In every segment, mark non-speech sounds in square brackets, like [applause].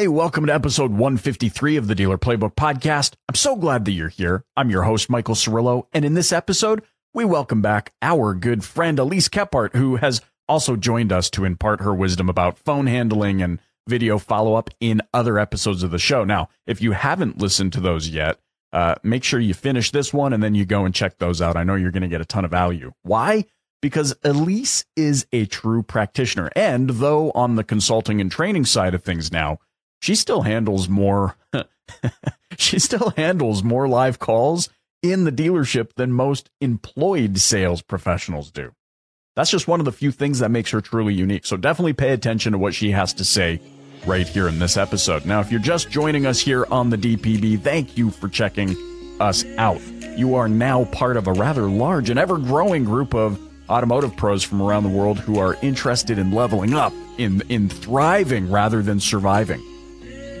Hey, welcome to episode 153 of the Dealer Playbook Podcast. I'm so glad that you're here. I'm your host, Michael Cirillo, and in this episode, we welcome back our good friend Elise Kephart, who has also joined us to impart her wisdom about phone handling and video follow up in other episodes of the show. Now, if you haven't listened to those yet, uh, make sure you finish this one and then you go and check those out. I know you're going to get a ton of value. Why? Because Elise is a true practitioner. And though on the consulting and training side of things now, she still handles more, [laughs] she still handles more live calls in the dealership than most employed sales professionals do. That's just one of the few things that makes her truly unique. So definitely pay attention to what she has to say right here in this episode. Now, if you're just joining us here on the DPB, thank you for checking us out. You are now part of a rather large and ever growing group of automotive pros from around the world who are interested in leveling up, in, in thriving rather than surviving.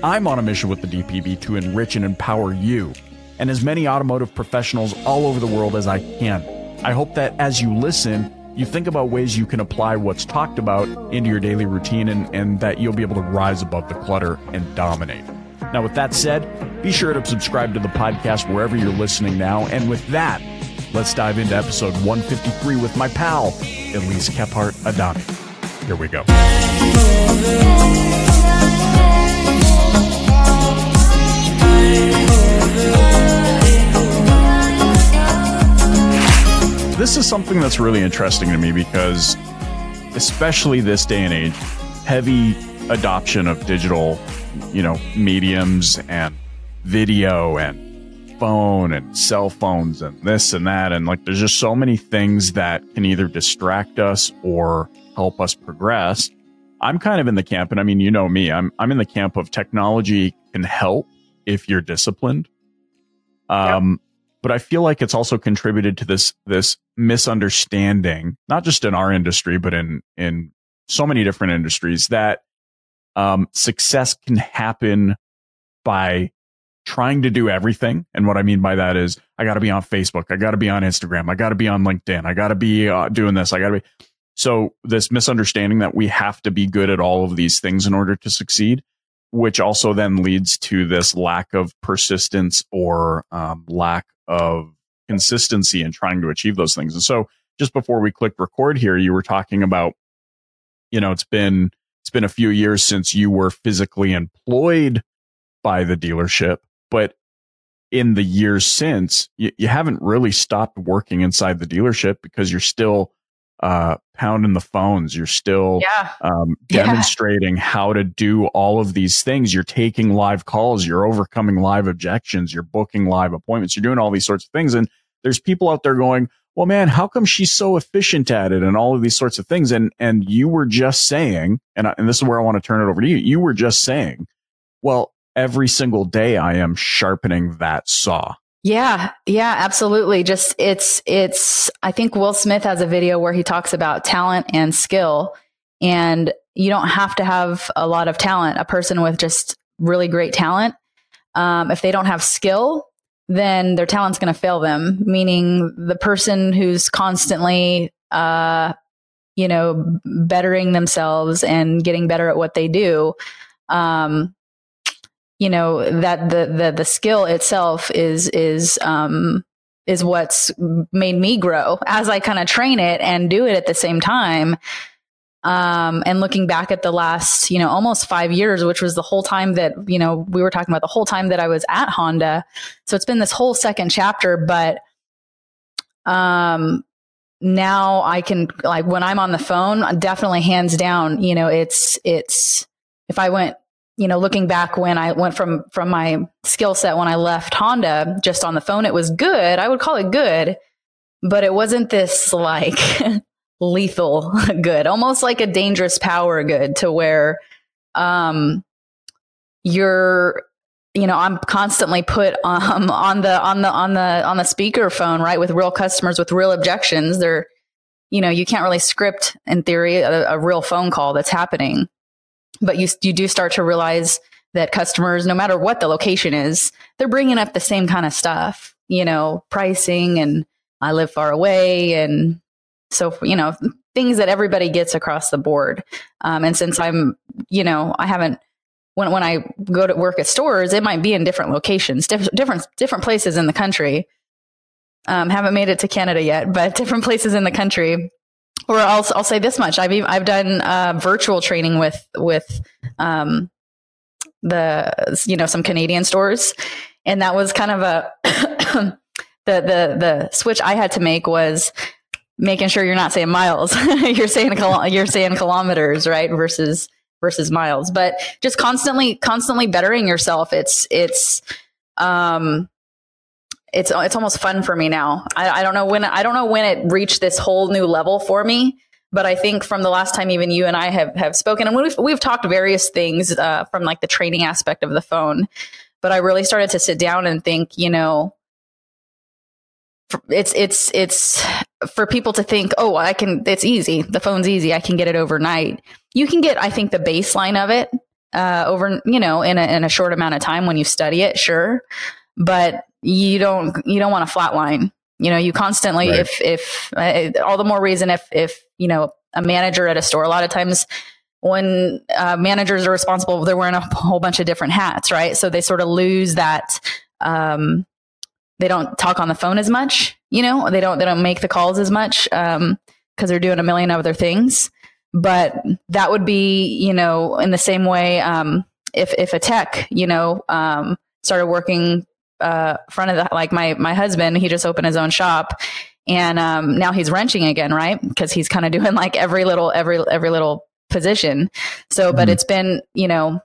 I'm on a mission with the DPB to enrich and empower you and as many automotive professionals all over the world as I can. I hope that as you listen, you think about ways you can apply what's talked about into your daily routine and, and that you'll be able to rise above the clutter and dominate. Now, with that said, be sure to subscribe to the podcast wherever you're listening now. And with that, let's dive into episode 153 with my pal, Elise Kephart Adame. Here we go. This is something that's really interesting to me because, especially this day and age, heavy adoption of digital, you know, mediums and video and phone and cell phones and this and that. And like, there's just so many things that can either distract us or help us progress. I'm kind of in the camp, and I mean, you know me, I'm, I'm in the camp of technology can help if you're disciplined. Um, yep but I feel like it's also contributed to this this misunderstanding, not just in our industry, but in in so many different industries that um, success can happen by trying to do everything. And what I mean by that is, I got to be on Facebook, I got to be on Instagram, I got to be on LinkedIn, I got to be uh, doing this, I got to be. So this misunderstanding that we have to be good at all of these things in order to succeed which also then leads to this lack of persistence or um, lack of consistency in trying to achieve those things. And so just before we click record here, you were talking about, you know, it's been it's been a few years since you were physically employed by the dealership, but in the years since, you, you haven't really stopped working inside the dealership because you're still uh, pounding the phones. You're still yeah. um, [laughs] demonstrating yeah. how to do all of these things. You're taking live calls. You're overcoming live objections. You're booking live appointments. You're doing all these sorts of things. And there's people out there going, well, man, how come she's so efficient at it and all of these sorts of things? And, and you were just saying, and, I, and this is where I want to turn it over to you. You were just saying, well, every single day I am sharpening that saw. Yeah, yeah, absolutely. Just it's it's I think Will Smith has a video where he talks about talent and skill and you don't have to have a lot of talent. A person with just really great talent um, if they don't have skill, then their talent's going to fail them. Meaning the person who's constantly, uh, you know, bettering themselves and getting better at what they do, um, you know that the the the skill itself is is um is what's made me grow as I kind of train it and do it at the same time. Um, and looking back at the last, you know, almost five years, which was the whole time that, you know, we were talking about the whole time that I was at Honda. So it's been this whole second chapter, but, um, now I can like when I'm on the phone, definitely hands down, you know, it's, it's, if I went you know, looking back when I went from from my skill set when I left Honda just on the phone, it was good. I would call it good, but it wasn't this like [laughs] lethal [laughs] good, almost like a dangerous power good to where um you're you know i'm constantly put um, on the on the on the on the speaker phone right with real customers with real objections they're you know you can't really script in theory a, a real phone call that's happening but you, you do start to realize that customers, no matter what the location is, they're bringing up the same kind of stuff, you know, pricing and I live far away. And so, you know, things that everybody gets across the board. Um, and since I'm, you know, I haven't when when I go to work at stores, it might be in different locations, diff- different different places in the country. Um, haven't made it to Canada yet, but [laughs] different places in the country. Or I'll I'll say this much: I've I've done uh, virtual training with with um, the you know some Canadian stores, and that was kind of a [coughs] the the the switch I had to make was making sure you're not saying miles, [laughs] you're saying you're saying kilometers, right? Versus versus miles, but just constantly constantly bettering yourself. It's it's um it's it's almost fun for me now. I, I don't know when I don't know when it reached this whole new level for me, but I think from the last time even you and I have have spoken, and we've we've talked various things uh, from like the training aspect of the phone, but I really started to sit down and think, you know, it's it's it's for people to think, oh, I can. It's easy. The phone's easy. I can get it overnight. You can get, I think, the baseline of it uh, over, you know, in a in a short amount of time when you study it, sure, but you don't you don't want to flatline. You know, you constantly, right. if if uh, all the more reason if if you know a manager at a store, a lot of times when uh, managers are responsible, they're wearing a whole bunch of different hats, right? So they sort of lose that. Um, they don't talk on the phone as much. You know, they don't they don't make the calls as much because um, they're doing a million other things. But that would be, you know, in the same way, um, if if a tech, you know, um, started working uh, front of the like my my husband, he just opened his own shop, and um, now he's wrenching again, right? Because he's kind of doing [laughs] like every little every every little position. So, but mm-hmm. it's been, you know,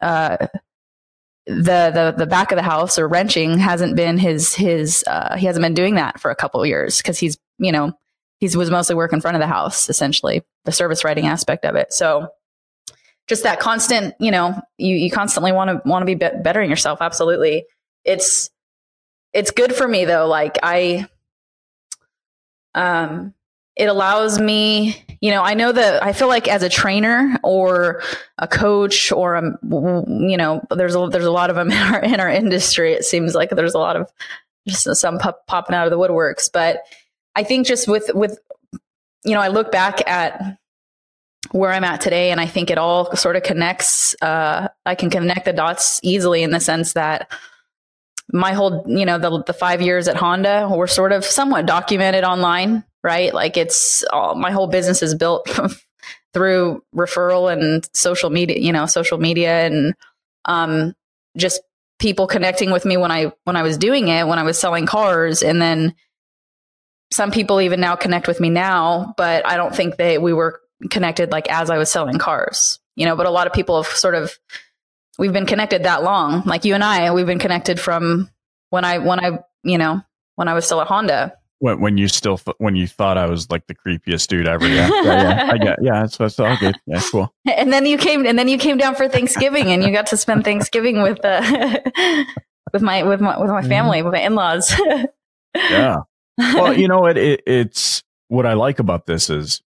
uh, the the the back of the house or wrenching hasn't been his his uh, he hasn't been doing that for a couple of years because he's you know he was mostly working in front of the house essentially the service writing aspect of it so just that constant you know you you constantly want to want to be, be bettering yourself absolutely it's it's good for me though. Like i um it allows me you know i know that i feel like as a trainer or a coach or a you know there's a there's a lot of them [laughs] in our in our industry. It seems like there's a lot of just some pop, popping out of the woodworks. But i think just with with you know i look back at where i'm at today and i think it all sort of connects uh, i can connect the dots easily in the sense that my whole you know the the 5 years at Honda were sort of somewhat documented online right? Like it's all, my whole business is built [laughs] through referral and social media, you know, social media and um, just people connecting with me when I when I was doing it, when I was selling cars, and then some people even now connect with me now, but I don't think that we were connected like as I was selling cars, you know. But a lot of people have sort of we've been connected that long, like you and I, we've been connected from when I when I you know when I was still at Honda when, when you still th- when you thought I was like the creepiest dude ever. Yeah, yeah, yeah. I get. Yeah, that's what's all good. Yeah, cool. [laughs] And then you came, and then you came down for Thanksgiving, and you got to spend Thanksgiving with uh, [laughs] with my with my with my mm-hmm. family, with my in laws. [laughs] yeah. Well, you know what? It, it's what I like about this is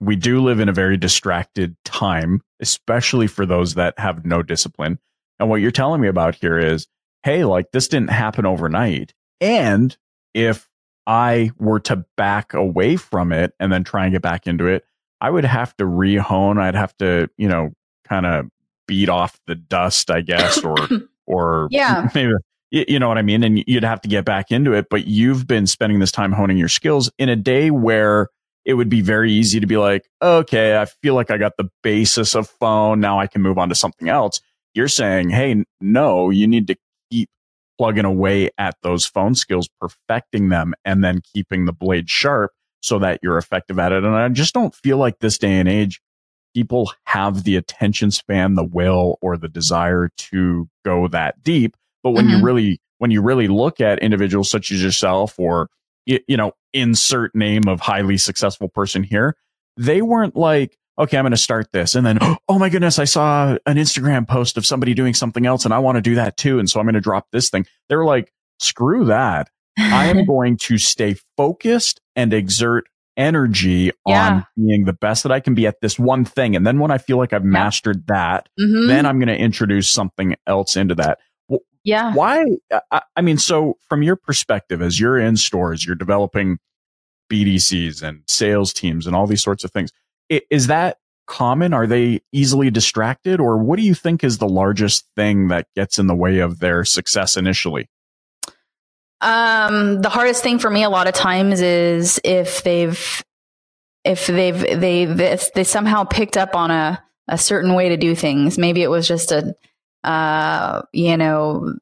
we do live in a very distracted time, especially for those that have no discipline. And what you're telling me about here is, hey, like this didn't happen overnight. And if I were to back away from it and then try and get back into it, I would have to rehone. I'd have to, you know, kind of beat off the dust, I guess, or, [coughs] or yeah, [laughs] maybe, you know what I mean? And you'd have to get back into it. But you've been spending this time honing your skills in a day where it would be very easy to be like, okay, I feel like I got the basis of phone. Now I can move on to something else. You're saying, hey, no, you need to keep plugging away at those phone skills, perfecting them, and then keeping the blade sharp so that you're effective at it. And I just don't feel like this day and age, people have the attention span, the will, or the desire to go that deep. But when mm-hmm. you really, when you really look at individuals such as yourself or, you know, insert name of highly successful person here, they weren't like, okay, I'm going to start this. And then, oh my goodness, I saw an Instagram post of somebody doing something else and I want to do that too. And so I'm going to drop this thing. They're like, screw that. I am [laughs] going to stay focused and exert energy yeah. on being the best that I can be at this one thing. And then when I feel like I've mastered that, mm-hmm. then I'm going to introduce something else into that. Yeah. Why? I, I mean, so from your perspective, as you're in stores, you're developing BDCs and sales teams and all these sorts of things is that common? Are they easily distracted or what do you think is the largest thing that gets in the way of their success initially? Um, the hardest thing for me a lot of times is if they've if they've they they somehow picked up on a a certain way to do things. Maybe it was just a uh, you know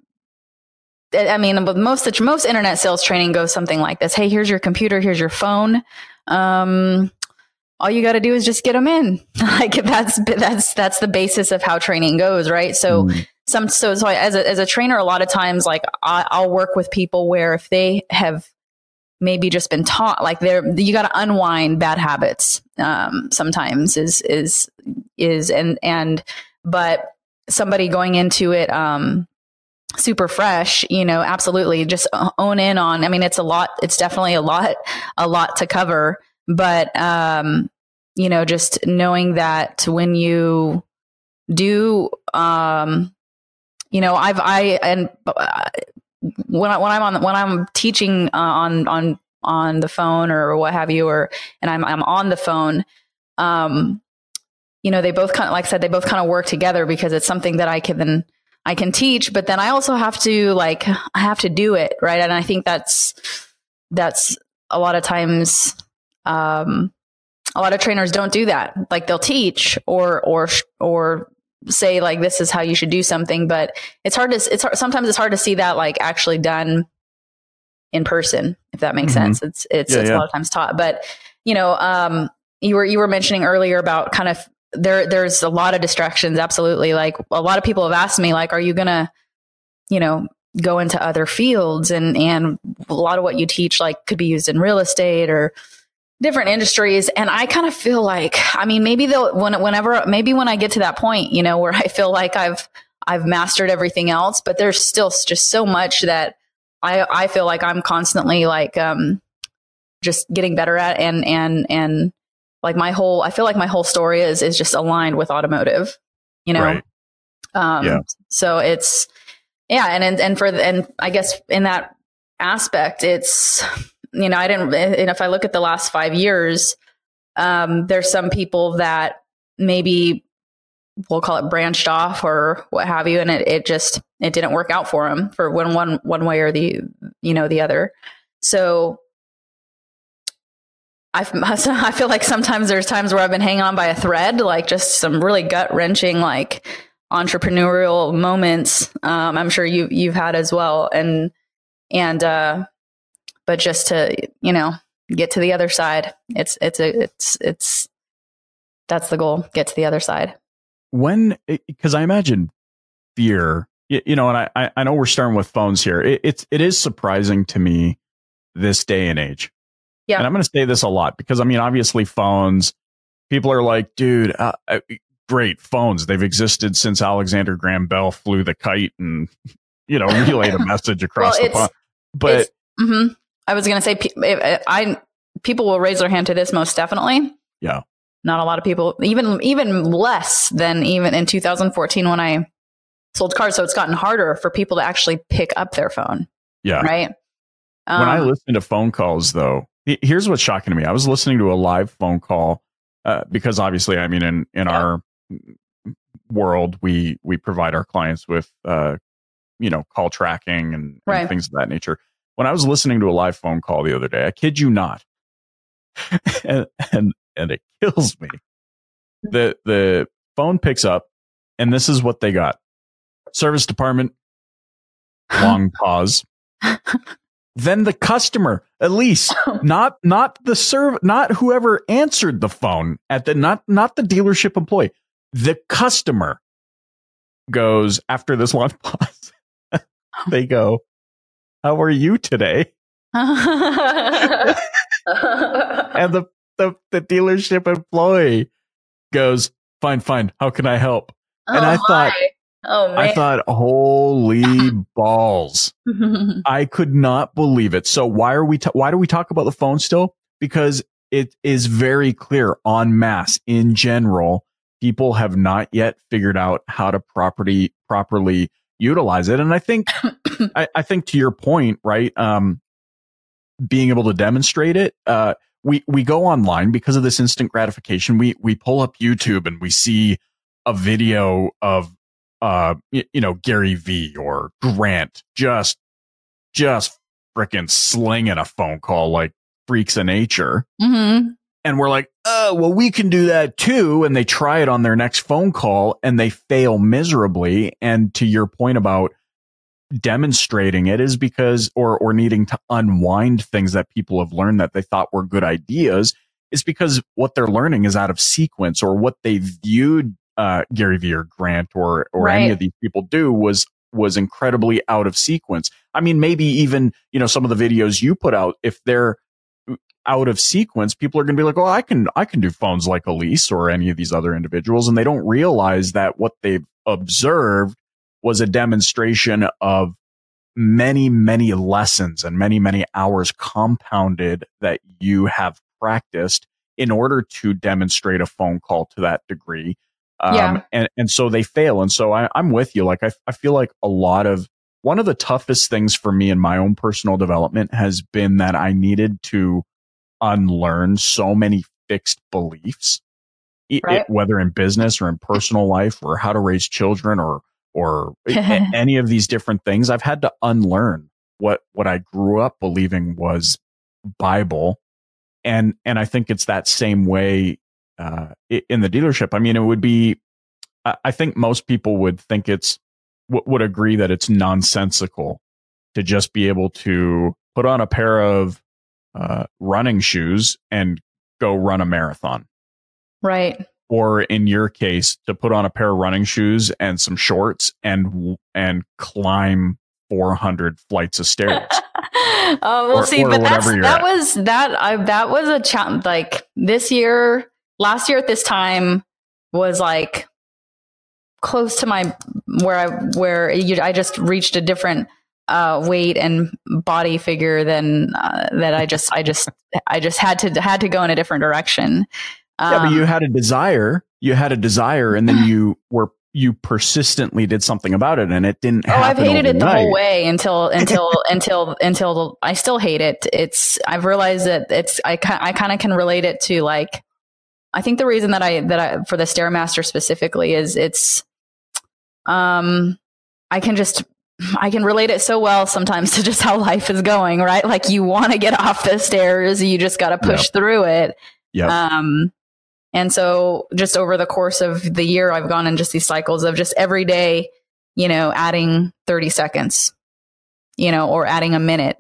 I mean, most most internet sales training goes something like this: Hey, here's your computer, here's your phone. Um, all you got to do is just get them in. [laughs] like that's that's that's the basis of how training goes, right? So mm. some so so as a as a trainer, a lot of times, like I, I'll work with people where if they have maybe just been taught like they're you got to unwind bad habits um, sometimes is is is and and but somebody going into it um, super fresh, you know, absolutely just own in on. I mean, it's a lot. It's definitely a lot, a lot to cover. But um, you know, just knowing that when you do, um, you know, I've I and uh, when I, when I'm on when I'm teaching uh, on on on the phone or what have you, or and I'm I'm on the phone. Um, you know, they both kind of, like I said, they both kind of work together because it's something that I can then I can teach, but then I also have to like, I have to do it. Right. And I think that's, that's a lot of times, um, a lot of trainers don't do that. Like they'll teach or, or, or say like, this is how you should do something, but it's hard to, it's hard, sometimes it's hard to see that like actually done in person, if that makes mm-hmm. sense. It's, it's, yeah, it's yeah. a lot of times taught, but you know, um, you were, you were mentioning earlier about kind of there there's a lot of distractions absolutely. Like a lot of people have asked me like are you gonna you know go into other fields? And and a lot of what you teach like could be used in real estate or different industries. And i kind of feel like i mean maybe they'll when, whenever maybe when i get to that point you know where [laughs] i feel like i've i've mastered everything else but there's still just so much that i i feel like i'm constantly like um just getting better at and and and like my whole i feel like my whole story is is just aligned with automotive you know right. um yeah. so it's yeah and, and and for and i guess in that aspect it's you know i didn't and if i look at the last five years um there's some people that maybe we'll call it branched off or what have you and it, it just it didn't work out for them for one one one way or the you know the other so I, [laughs] I feel like sometimes there's times where I've been hanging on by a thread, like just some really gut wrenching, like entrepreneurial moments. Um, I'm sure you you've had as well, and and uh, but just to you know get to the other side, it's it's a it's it's that's the goal. Get to the other side. When because I imagine fear, you, you know, and I I know we're starting with phones here. It, it's it is surprising to me this day and age yeah. And I'm going to say this a lot because I mean, obviously, phones, people are like, dude, uh, great phones. They've existed since Alexander Graham Bell flew the kite and, [laughs] you know, relayed a [laughs] message across well, the pond. But mm-hmm. I was going to say, I, people will raise their hand to this most definitely. Yeah. Not a lot of people, even, even less than even in 2014 when I sold cars. So it's gotten harder for people to actually pick up their phone. Yeah. Right. Um, when I um, listen to phone calls, though, here's what's shocking to me. I was listening to a live phone call uh, because obviously, I mean, in in yeah. our world, we we provide our clients with uh, you know call tracking and, right. and things of that nature. When I was listening to a live phone call the other day, I kid you not, [laughs] and and and it kills me. The the phone picks up, and this is what they got: service department. Long pause. [laughs] then the customer, at least [laughs] oh. not not the serve, not whoever answered the phone at the not not the dealership employee. The customer goes after this long pause. [laughs] they go, "How are you today?" [laughs] and the, the the dealership employee goes, "Fine, fine. How can I help?" And oh I my. thought, Oh man. I thought, holy [laughs] balls. I could not believe it. So why are we, ta- why do we talk about the phone still? Because it is very clear on mass in general. People have not yet figured out how to properly, properly utilize it. And I think, [coughs] I, I, think to your point, right? Um, being able to demonstrate it, uh, we we go online because of this instant gratification. We we pull up YouTube and we see a video of uh you, you know Gary Vee or Grant just just freaking slinging a phone call like freaks of nature. Mm-hmm. And we're like, oh, well, we can do that too. And they try it on their next phone call and they fail miserably. And to your point about demonstrating it is because, or, or needing to unwind things that people have learned that they thought were good ideas is because what they're learning is out of sequence or what they viewed uh, Gary Vee or Grant or, or right. any of these people do was was incredibly out of sequence. I mean, maybe even, you know, some of the videos you put out, if they're out of sequence, people are going to be like, "Oh, I can, I can do phones like Elise or any of these other individuals," and they don't realize that what they've observed was a demonstration of many, many lessons and many, many hours compounded that you have practiced in order to demonstrate a phone call to that degree. Um, yeah. and, and so they fail. And so I, I'm with you. Like, I, I feel like a lot of one of the toughest things for me in my own personal development has been that I needed to unlearn so many fixed beliefs, right. it, whether in business or in personal life or how to raise children or, or [laughs] any of these different things. I've had to unlearn what, what I grew up believing was Bible. And, and I think it's that same way uh, in the dealership. I mean, it would be, I think most people would think it's, would agree that it's nonsensical to just be able to put on a pair of uh, running shoes and go run a marathon. Right. Or in your case, to put on a pair of running shoes and some shorts and and climb 400 flights of stairs. [laughs] oh, we'll or, see. Or but that's, that at. was that. I, that was a challenge. Like this year, last year at this time was like close to my where I where you, I just reached a different uh, weight and body figure than uh, that. I just I just I just had to had to go in a different direction. Um, yeah, but you um, had a desire. You had a desire, and then [laughs] you were you persistently did something about it and it didn't oh i've hated overnight. it the whole way until until [laughs] until until i still hate it it's i've realized that it's i, I kind of can relate it to like I think the reason that I that I for the Stairmaster specifically is it's um I can just I can relate it so well sometimes [laughs] to just how life is going, right? Like you want to get off the stairs, you just got to push yep. through it. Yeah. Um and so just over the course of the year I've gone in just these cycles of just every day, you know, adding 30 seconds, you know, or adding a minute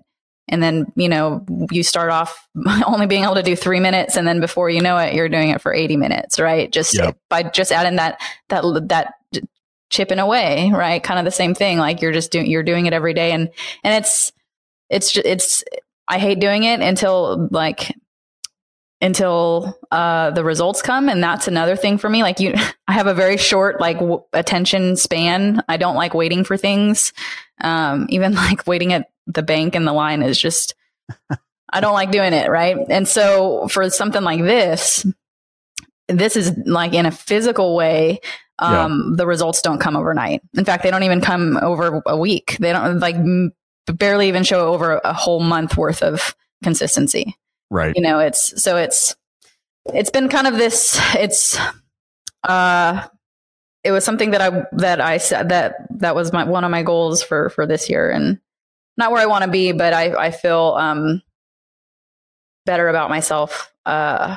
and then you know you start off [laughs] only being able to do three minutes and then before you know it you're doing it for 80 minutes right? Just yep. by just adding that that that chipping away right? Kind of the same thing like you're just doing you're doing it every day and and it's it's it's i hate doing it until like until uh, the results come and that's another thing for me like you [laughs] i have a very short like w- attention span. I don't like waiting for things um, even [laughs] like waiting at the bank and the line is just I don't like doing it, right? And so for something like this, this is like in a physical way, um, yeah. the results don't come overnight. In fact, they don't even come over a week. They don't like barely even show over a whole month worth of consistency. Right. You know, it's so it's it's been kind of this it's uh it was something that I that I said that that was my one of my goals for for this year and not where I want to be, but I, I feel um, better about myself uh,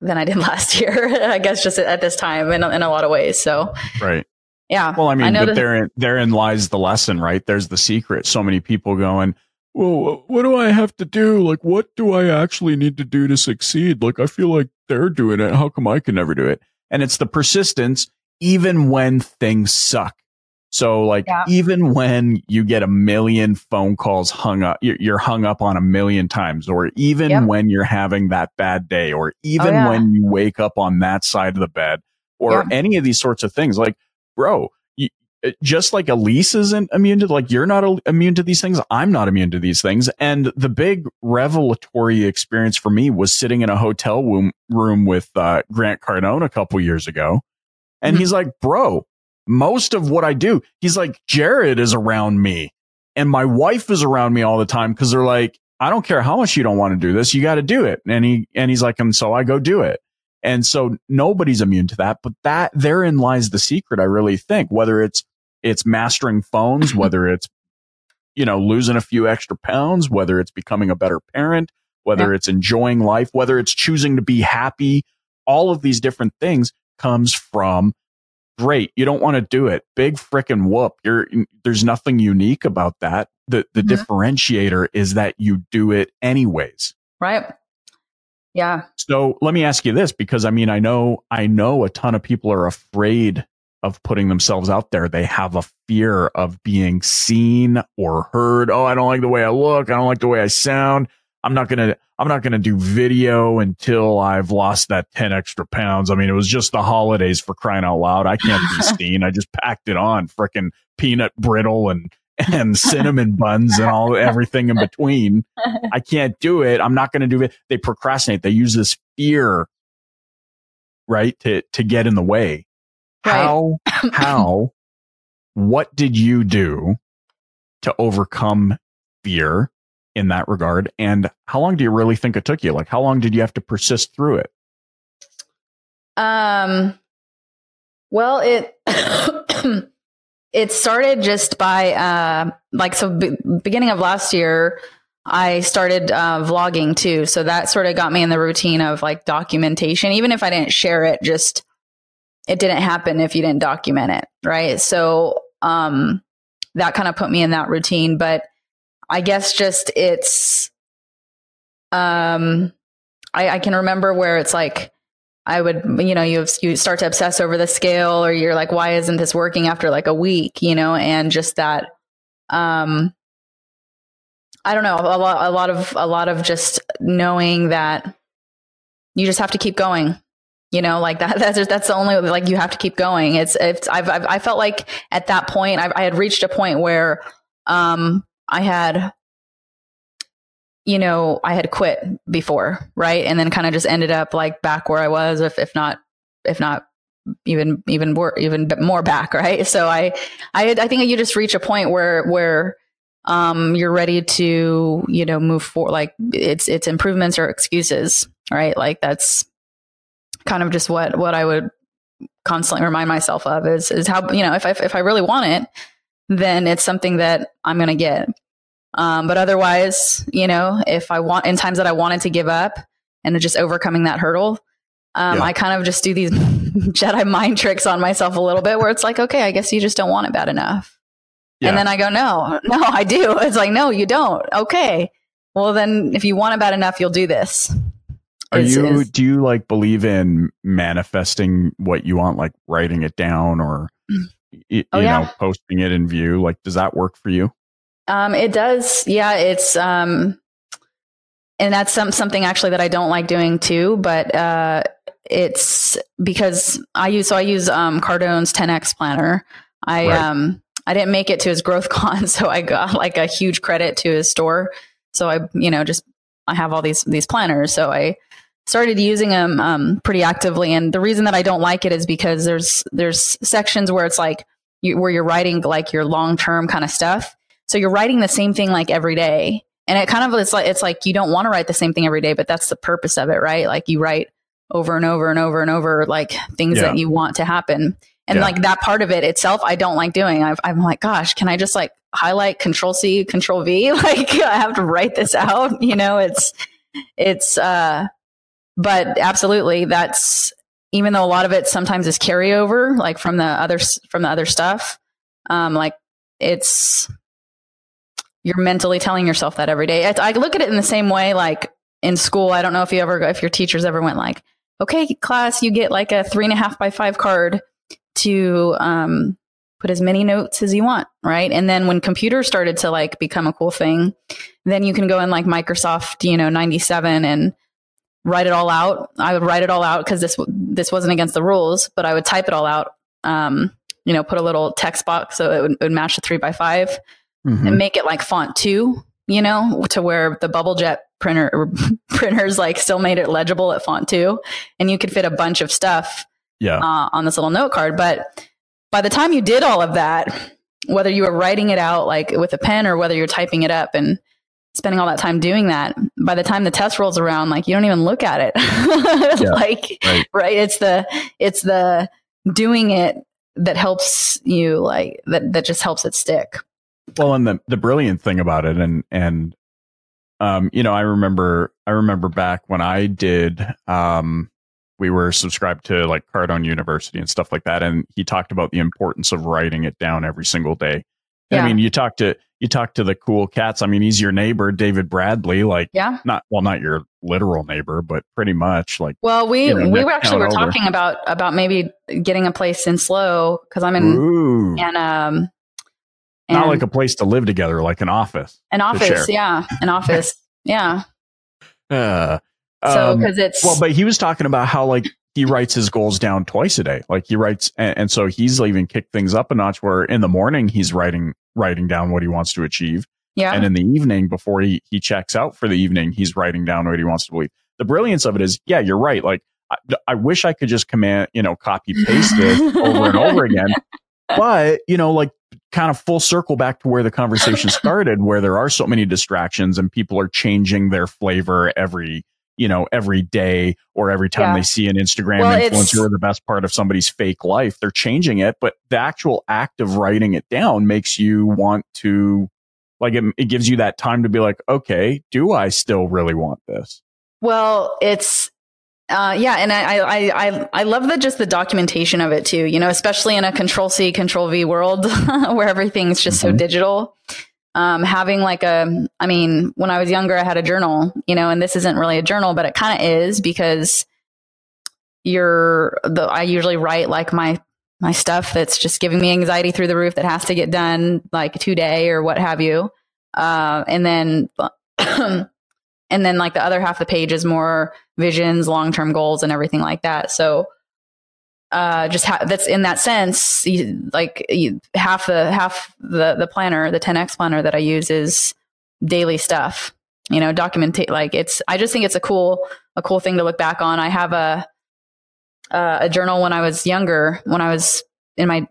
than I did [laughs] last year. I guess just at this time in, in a lot of ways. So, right. Yeah. Well, I mean, I but therein, therein lies the lesson, right? There's the secret. So many people going, well, what do I have to do? Like, what do I actually need to do to succeed? Like, I feel like they're doing it. How come I can never do it? And it's the persistence, even when things suck. So like yeah. even when you get a million phone calls hung up, you're hung up on a million times, or even yep. when you're having that bad day, or even oh, yeah. when you wake up on that side of the bed, or yeah. any of these sorts of things, like, bro, you, uh, just like Elise isn't immune to, like, you're not immune to these things. I'm not immune to these things. And the big revelatory experience for me was sitting in a hotel room, room with uh, Grant Cardone a couple years ago. And mm-hmm. he's like, bro, most of what I do. He's like, Jared is around me and my wife is around me all the time because they're like, I don't care how much you don't want to do this. You got to do it. And he, and he's like, and so I go do it. And so nobody's immune to that, but that therein lies the secret. I really think whether it's, it's mastering phones, [clears throat] whether it's, you know, losing a few extra pounds, whether it's becoming a better parent, whether yeah. it's enjoying life, whether it's choosing to be happy, all of these different things comes from great. You don't want to do it. Big freaking whoop. You're, there's nothing unique about that. The, the mm-hmm. differentiator is that you do it anyways. Right. Yeah. So let me ask you this because I mean, I know, I know a ton of people are afraid of putting themselves out there. They have a fear of being seen or heard. Oh, I don't like the way I look. I don't like the way I sound. I'm not going to, I'm not going to do video until I've lost that 10 extra pounds. I mean, it was just the holidays for crying out loud. I can't be [laughs] seen. I just packed it on freaking peanut brittle and, and cinnamon buns and all everything in between. I can't do it. I'm not going to do it. They procrastinate. They use this fear, right? To, to get in the way. Right. How, how, what did you do to overcome fear in that regard? And how long do you really think it took you? Like, how long did you have to persist through it? Um, well, it, [coughs] it started just by, uh, like, so be- beginning of last year, I started uh, vlogging too. So that sort of got me in the routine of like documentation. Even if I didn't share it, just it didn't happen if you didn't document it. Right. So um, that kind of put me in that routine. But I guess just it's, um, I, I can remember where it's like, I would, you know, you you start to obsess over the scale, or you're like, why isn't this working after like a week, you know, and just that, um, I don't know, a lot, a lot of, a lot of just knowing that you just have to keep going, you know, like [laughs] that. That's that's the only like you have to keep going. It's it's I've, I've I felt like at that point I've, I had reached a point where, um, I had, you know, I had quit before, right? And then kind of just ended up like back where I was, if if not, if not even even more even more back, [laughs] right? So I I I think you just reach a point where where um you're ready to you know move forward like it's it's improvements or excuses right like that's kind of just what what i would constantly remind myself of is is how you know if i if i really want it then it's something that i'm going to get um, but otherwise, you know, if I want in times that I wanted to give up and just overcoming that hurdle, um, yeah. I kind of just do these [laughs] Jedi mind tricks on myself a little bit where it's like, okay, I guess you just don't want it bad enough. Yeah. And then I go, no, [laughs] no, I do. It's like, no, you don't. Okay. Well, then if you want it bad enough, you'll do this. Are it's, you, it's, do you like believe in manifesting what you want, like writing it down or, mm. You, oh, yeah. know, posting it in view? Like, does that work for you? Um, it does. Yeah, it's um, and that's some something actually that I don't like doing too. But uh, it's because I use so I use um, Cardone's 10x planner. I right. um I didn't make it to his growth con, [laughs] so I got like a huge credit to his store. So I you know just I have all these these planners. So I started using them um, pretty actively. And the reason that I don't like it is because there's there's sections where it's like you, where you're writing like your long term kind of stuff, so you're writing the same thing like every day. And it kind of it's like it's like you don't want to write the same thing every day, but that's the purpose of it, right? Like you write over and over and over and over like things yeah. that you want to happen. And yeah. like that part of it itself, I don't like doing. i am like, gosh, can I just like highlight Control C, Control V? [laughs] Like I have to write this out. You know, it's it's. uh But absolutely, that's even though a lot of it sometimes is carryover, like from the other from the other stuff. Um, like it's you're mentally telling yourself that every day. I, I look at it in the same way, like in school. I don't know if you ever, if your teachers ever went like, okay, class, you get like a three and a half by five card to um, put as many notes as you want, right? And then when computers started to like become a cool thing, then you can go in like Microsoft, you know, 97 and write it all out. I would write it all out because this this wasn't against the rules, but I would type it all out. Um, you know, put a little text box so it would, it would match the three by five mm-hmm. and make it like font two, you know, to where the bubble jet printer [laughs] printers like still made it legible at font two, and you could fit a bunch of stuff yeah. Uh, on this little note card. But by the time you did all of that, whether you were writing it out like with a pen or whether you're typing it up and spending all that time doing that. By the time the test rolls around, like you don't even look at it. [laughs] yeah, like right. right. It's the it's the doing it that helps you like that that just helps it stick. Well, and the the brilliant thing about it, and and um, you know, I remember I remember back when I did um, we were subscribed to like Cardone University and stuff like that, and he talked about the importance of writing it down every single day. Yeah. I mean, you talk to you talk to the cool cats. I mean, he's your neighbor, David Bradley. Like, yeah, not well, not your literal neighbor, but pretty much like. Well, we you know, we were actually were over. talking about about maybe getting a place in SLO because I'm in Ooh. and um. And not like a place to live together, like an office. An office, yeah, an office, [laughs] yeah. Uh, so because um, it's well, but he was talking about how like he writes his goals down twice a day. Like he writes, and, and, so he's even kicked things up a notch. Where in the morning he's writing writing down what he wants to achieve, yeah, and in the evening before he he checks out for the evening, he's writing down what he wants to believe. The brilliance of it is, yeah, you're right. Like I, I wish I could just command, you know, copy paste this over and over again, [laughs] but you know, like kind of full circle back to where the conversation started, where there are so many distractions and people are changing their flavor every you know, every day or every time yeah. they see an Instagram well, influencer or the best part of somebody's fake life. They're changing it, but the actual act of writing it down makes you want to, like, it, it gives you that time to be like, okay, do I still really want this? Well, it's, uh, yeah, and I, I, I, I love the just the documentation of it too. You know, especially in a Control C, Control V world [laughs] where everything's just mm-hmm. so digital um, having like a, I mean, when I was younger, I had a journal, you know, and this isn't really a journal, but it kind of is because you're the, I usually write like my, my stuff that's just giving me anxiety through the roof that has to get done like today or what have you. Uh, and then, [clears throat] and then like the other half of the page is more visions, long-term goals and everything like that. So, uh, just ha- that's in that sense, you, like you, half the half the the planner, the 10x planner that I use is daily stuff. You know, document like it's. I just think it's a cool a cool thing to look back on. I have a uh, a journal when I was younger, when I was in my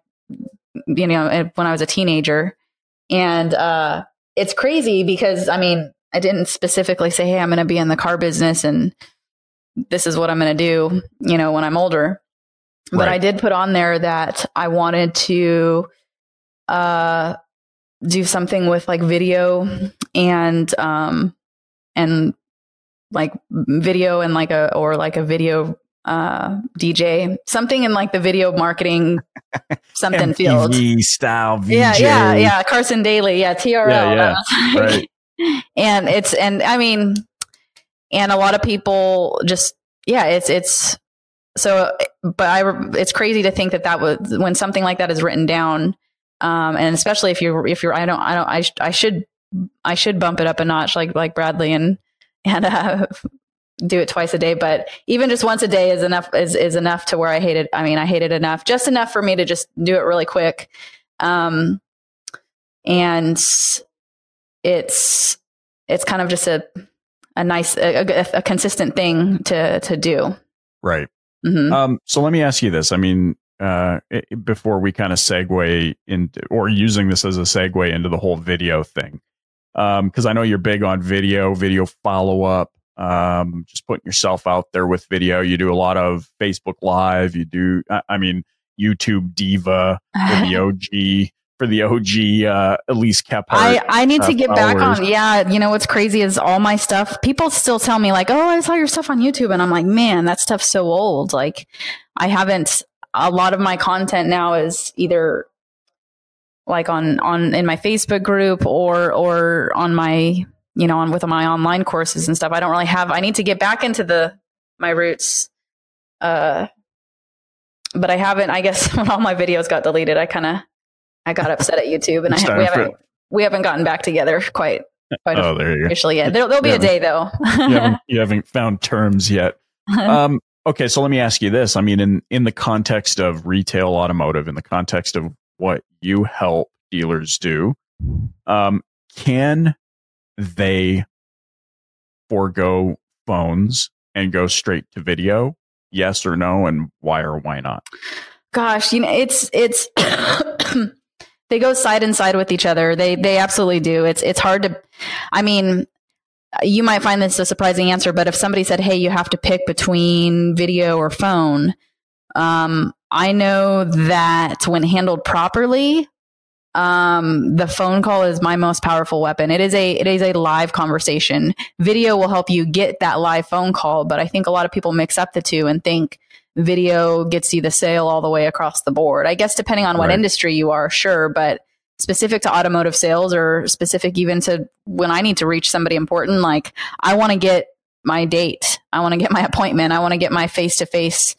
you know when I was a teenager, and uh, it's crazy because I mean I didn't specifically say, hey, I'm going to be in the car business and this is what I'm going to do, you know, when I'm older but right. I did put on there that I wanted to uh, do something with like video and um, and like video and like a or like a video uh, DJ, something in like the video marketing [laughs] something field style. VJ. Yeah, yeah, yeah. Carson Daly, yeah, TRL. Yeah, yeah. right. [laughs] and it's and I mean, and a lot of people just yeah, it's it's so but i it's crazy to think that that was when something like that is written down um, and especially if you're if you're i don't i don't i, I should i should bump it up a notch like like bradley and and uh, [laughs] do it twice a day but even just once a day is enough is, is enough to where i hate it. I mean i hate it enough just enough for me to just do it really quick. Um and it's it's kind of just a a nice a, a, a consistent thing to to do. Right Mm-hmm. Um, so let me ask you this. I mean, uh, it, before we kind of segue into, or using this as a segue into the whole video thing, because um, I know you're big on video, video follow up, um, just putting yourself out there with video. You do a lot of Facebook Live. You do, I mean, YouTube Diva [laughs] the OG for the OG uh, Elise Kephart. I, I need uh, to get followers. back on. Yeah, you know what's crazy is all my stuff. People still tell me like, "Oh, I saw your stuff on YouTube," and I'm like, "Man, that stuff's so old." Like, I haven't. A lot of my content now is either like on on in my Facebook group or or on my you know on with my online courses and stuff. I don't really have. I need to get back into the my roots. Uh, but I haven't. I guess [laughs] when all my videos got deleted, I kind of I got upset at YouTube, and I we haven't we haven't gotten back together quite quite oh, officially yet. There, will be a day though. you, haven't, [laughs] you haven't found terms yet. [laughs] Um, okay, so let me ask you this. I mean, in in the context of retail automotive, in the context of what you help dealers do, um, can they forego phones and go straight to video? Yes or no, and why or why not? Gosh, you know, it's it's [coughs] they go side and side with each other. They they absolutely do. It's it's hard to I mean, you might find this a surprising answer, but if somebody said, Hey, you have to pick between video or phone, um, I know that when handled properly, um, the phone call is my most powerful weapon. It is a it is a live conversation. Video will help you get that live phone call, but I think a lot of people mix up the two and think video gets you the sale all the way across the board. I guess depending on what right. industry you are, sure, but specific to automotive sales or specific even to when I need to reach somebody important, like I want to get my date, I want to get my [laughs] appointment, I want to get my face to face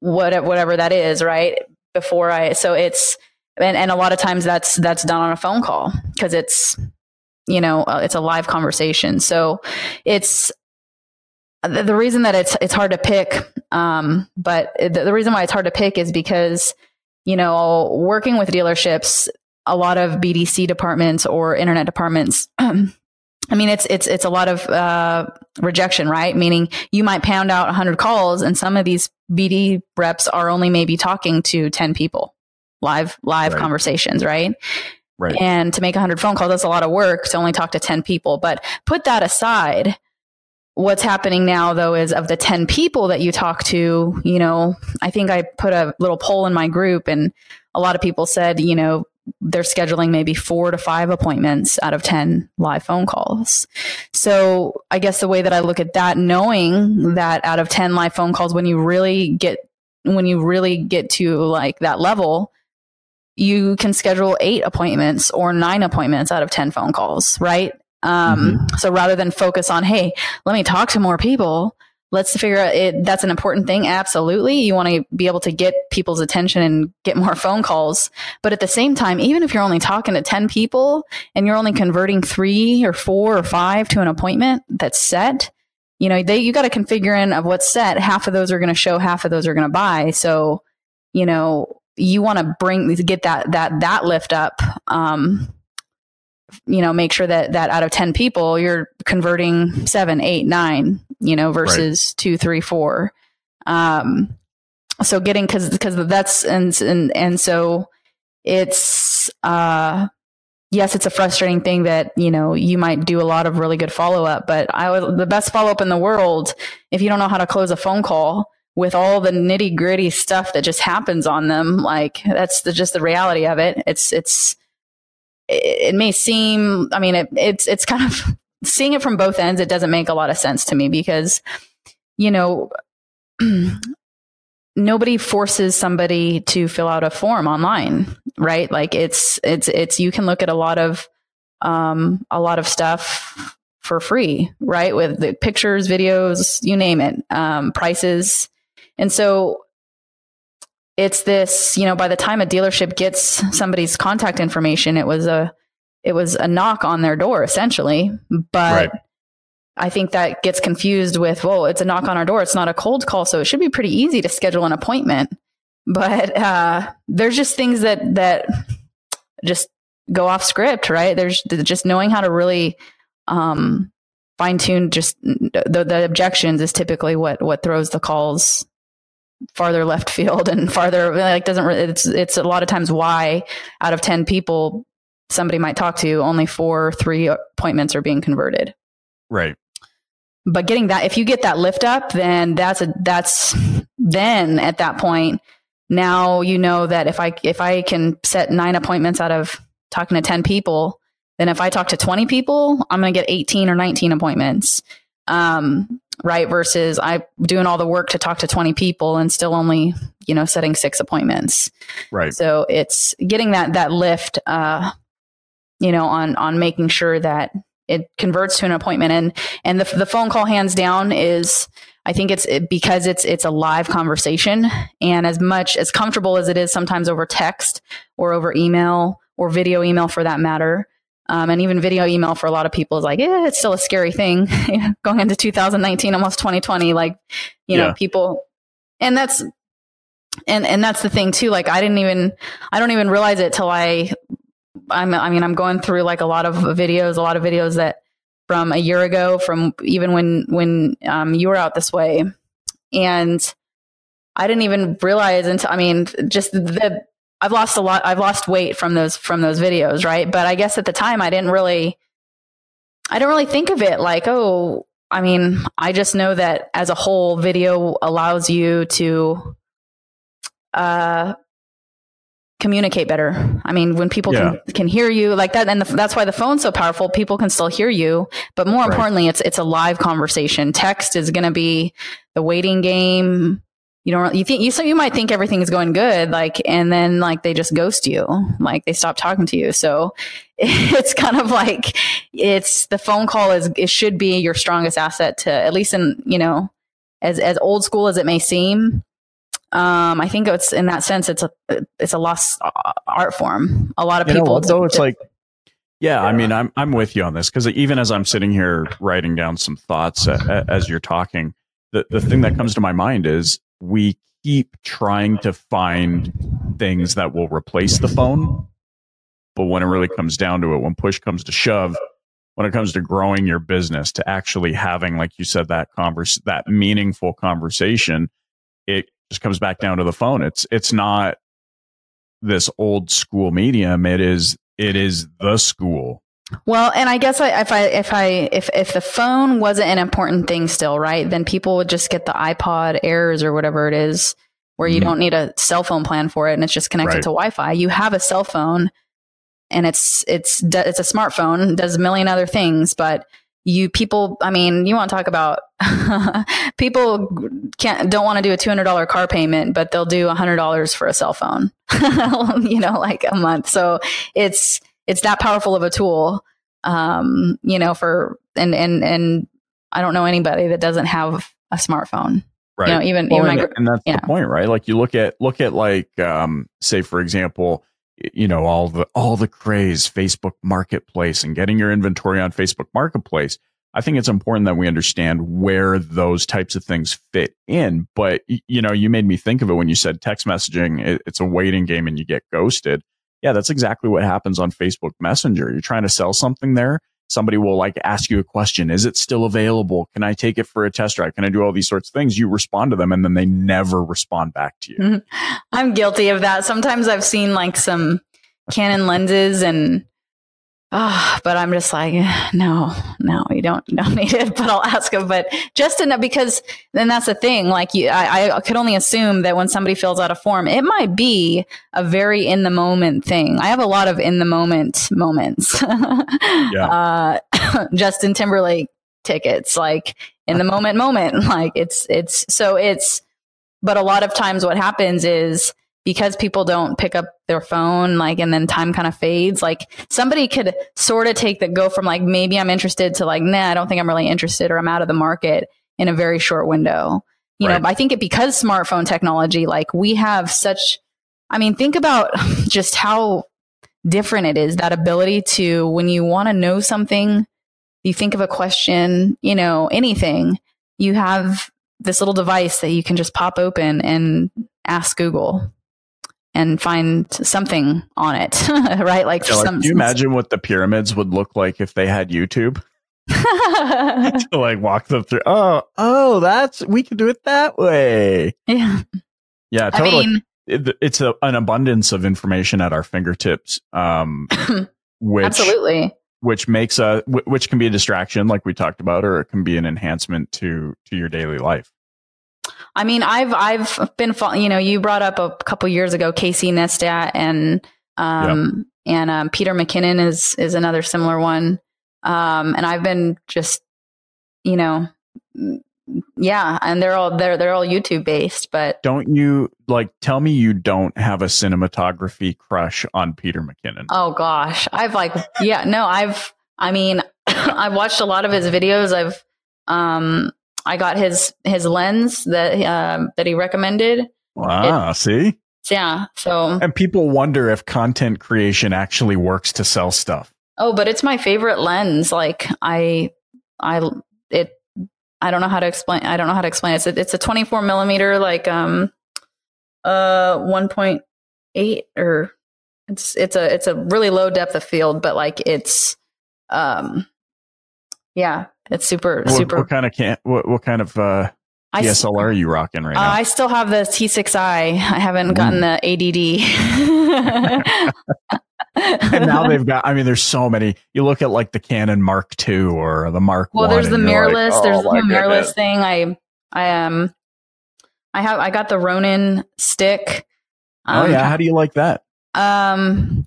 whatever that is, right? Before I so it's and, and a lot of times that's that's done on a phone call because it's you know uh, it's a live conversation so it's the, the, reason that it's it's hard to pick um, but the, the reason why it's hard to pick is because you know working with dealerships a lot of bdc departments or internet departments [clears throat] I mean, it's it's it's a lot of uh, rejection, right? Meaning you might pound out 100 calls, and some of these BD reps are only maybe talking to 10 people live live right. conversations, right? Right. And to make 100 phone calls, that's a lot of work to only talk to 10 people. But put that aside. What's happening now, though, is of the 10 people that you talk to, you know, I think I put a little poll in my group, and a lot of people said, you know, they're scheduling maybe four to five appointments out of 10 live phone calls. So I guess the way that I look at that, knowing that out of 10 live phone calls, when you really get, when you really get to like that level, you can schedule eight appointments or nine appointments out of 10 phone calls, right? Um, mm-hmm. So rather than focus on, hey, let me talk to more people, let's figure out it. That's an important thing. Absolutely. You want to be able to get people's attention and get more phone calls. But at the same time, even if you're only talking to 10 people and you're only converting three or four or five to an appointment that's set, you know, they, you got to configure in of what's set. Half of those are going to show, half of those are going to buy. So, you know, you want to bring get that that that lift up um, you know make sure that that out of 10 people you're converting seven eight nine you know versus right. two three four um so getting because because that's and and and so it's uh yes it's a frustrating thing that you know you might do a lot of really good follow-up but i was the best follow-up in the world if you don't know how to close a phone call with all the nitty gritty stuff that just happens on them. Like that's the, just the reality of it. It's, it's, it, it may seem, I mean, it, it's, it's kind of [laughs] seeing it from both ends. It doesn't make a lot of sense to me because, you know, [clears throat] nobody forces somebody to fill out a form online, right? Like it's, it's, it's, you can look at a lot of, um, a lot of stuff for free, right? With the pictures, videos, you name it, um, prices, and so it's this, you know, by the time a dealership gets somebody's contact information, it was a it was a knock on their door essentially. But right. I think that gets confused with, well, it's a knock on our door. It's not a cold call. So it should be pretty easy to schedule an appointment. But uh, there's just things that that just go off script, right? There's just knowing how to really um, fine tune just the, the objections is typically what what throws the calls farther left field and farther like doesn't really, it's it's a lot of times why out of 10 people somebody might talk to only four three appointments are being converted. Right. But getting that if you get that lift up then that's a that's then at that point now you know that if i if i can set nine appointments out of talking to 10 people then if i talk to 20 people i'm going to get 18 or 19 appointments. Um, right? Versus I'm doing all the work to talk to 20 people and still only, you know, setting six appointments. Right. So it's getting that, that lift, uh, you know, on, on making sure that it converts to an appointment and, and the, the phone call hands down is, I think it's it, because it's, it's a live conversation and as much as comfortable as it is sometimes over text or over email or video email for that matter, um, and even video email for a lot of people is like, yeah, it's still a scary thing [laughs] going into 2019, almost 2020. Like, you yeah. know, people, and that's, and, and that's the thing too. Like, I didn't even, I don't even realize it till I, I'm, I mean, I'm going through like a lot of videos, a lot of videos that from a year ago, from even when, when, um, you were out this way. And I didn't even realize until, I mean, just the, I've lost a lot. I've lost weight from those from those videos, right? But I guess at the time I didn't really I don't really think of it like, oh, I mean, I just know that as a whole, video allows you to uh, communicate better. I mean, when people yeah. can, can hear you like that, and the, that's why the phone's so powerful. People can still hear you, but more right. importantly, it's it's a live conversation. Text is going to be the waiting game you don't you think you so you might think everything is going good like and then like they just ghost you. Like they stop talking to you. So [laughs] it's kind of like it's the phone call is it should be your strongest asset to at least in you know as as old school as it may seem. Um i think it's in that sense it's a it's a lost art form. A lot of you people though? It's like yeah, I mean, I'm I'm with you on this because even as I'm sitting here writing down some thoughts uh, as you're talking, the the thing that comes to my mind is we keep trying to find things that will replace the phone. But when it really comes down to it, when push comes to shove, when it comes to growing your business, to actually having, like you said, that converse, that meaningful conversation, it just comes back down to the phone. It's it's not this old school medium. It is it is the school. Well, and I guess I, if I if I if if the phone wasn't an important thing still, right? Then people would just get the iPad Airs or whatever it is, where you mm don't need a cell phone plan for it, and it's just connected right. to Wi-Fi. You have a cell phone, and it's it's it's a smartphone, does a million other things, but you people i mean you want to talk about [laughs] people can't don't want to do a $200 car payment but they'll do a $100 for a cell phone [laughs] you know like a month so it's it's that powerful of a tool. Um, you know, for and and and I don't know anybody that doesn't have a smartphone. Right. You know, even, well, even and, my, and that's the point, right? Like you look at look at like um, say for example, you know all the all the craze Facebook Marketplace and getting your inventory on Facebook Marketplace. I think it's important that we understand where those types of things fit in. But you know, you made me think of it when you said text messaging. it's a waiting game, and you get ghosted yeah, that's exactly what happens on Facebook Messenger. You're trying to sell something there. Somebody will like ask you a question. Is it still available? Can I take it for a test drive? Can I do all these sorts of things? You respond to them and then they never respond back to you. Mm-hmm. [laughs] I'm guilty of that. Sometimes I've seen like some Canon lenses and Oh, but I'm just like, no, no, you don't, don't [laughs] need it. But I'll ask him. But just enough because then that's the thing. Like you, I, I could only assume that when somebody fills out a form, it might be a very in the moment thing. I have a lot of in the moment moments. [laughs] yeah. Uh, [coughs] Justin Timberlake tickets, like in the moment moment. [laughs] Like it's, it's, so it's, but a lot of times what happens is, because people don't pick up their phone like and then time kind of fades like somebody could sort of take the go from like maybe i'm interested to like nah i don't think i'm really interested or i'm out of the market in a very short window you right. know i think it because smartphone technology like we have such i mean think about [laughs] just how different it is that ability to when you want to know something you think of a question you know anything you have this little device that you can just pop open and ask google and find something on it, [laughs] right? Like, yeah, like some, you imagine what the pyramids would look like if they had YouTube? [laughs] [laughs] to like walk them through. Oh, oh, that's we can do it that way. Yeah, yeah, totally. I mean, it, it's a, an abundance of information at our fingertips. Um, [coughs] which absolutely, which makes a which can be a distraction, like we talked about, or it can be an enhancement to to your daily life. I mean, I've I've been you know you brought up a couple years ago Casey Neistat and um yep. and um, Peter McKinnon is is another similar one. Um, and I've been just you know yeah, and they're all they're they're all YouTube based, but don't you like tell me you don't have a cinematography crush on Peter McKinnon? Oh gosh, I've like yeah, no, I've I mean, [coughs] I've watched a lot of his videos. I've um I got his his lens that uh, that he recommended. Wow! It, see, yeah. So and people wonder if content creation actually works to sell stuff. Oh, but it's my favorite lens. Like I, I it. I don't know how to explain. I don't know how to explain it. It's a, it's a 24 millimeter, like um, uh, 1.8 or it's it's a it's a really low depth of field, but like it's um, yeah, it's super, what, super. What kind of can? What, what kind of uh, DSLR are you rocking right now? Uh, I still have the T6i. I haven't gotten the 80D. [laughs] and now they've got. I mean, there's so many. You look at like the Canon Mark II or the Mark. Well, 1, there's the you're like, mirrorless. oh there's the mirrorless goodness. thing. I I um I have I got the Ronin stick. Oh Um, yeah, how do you like that? Um,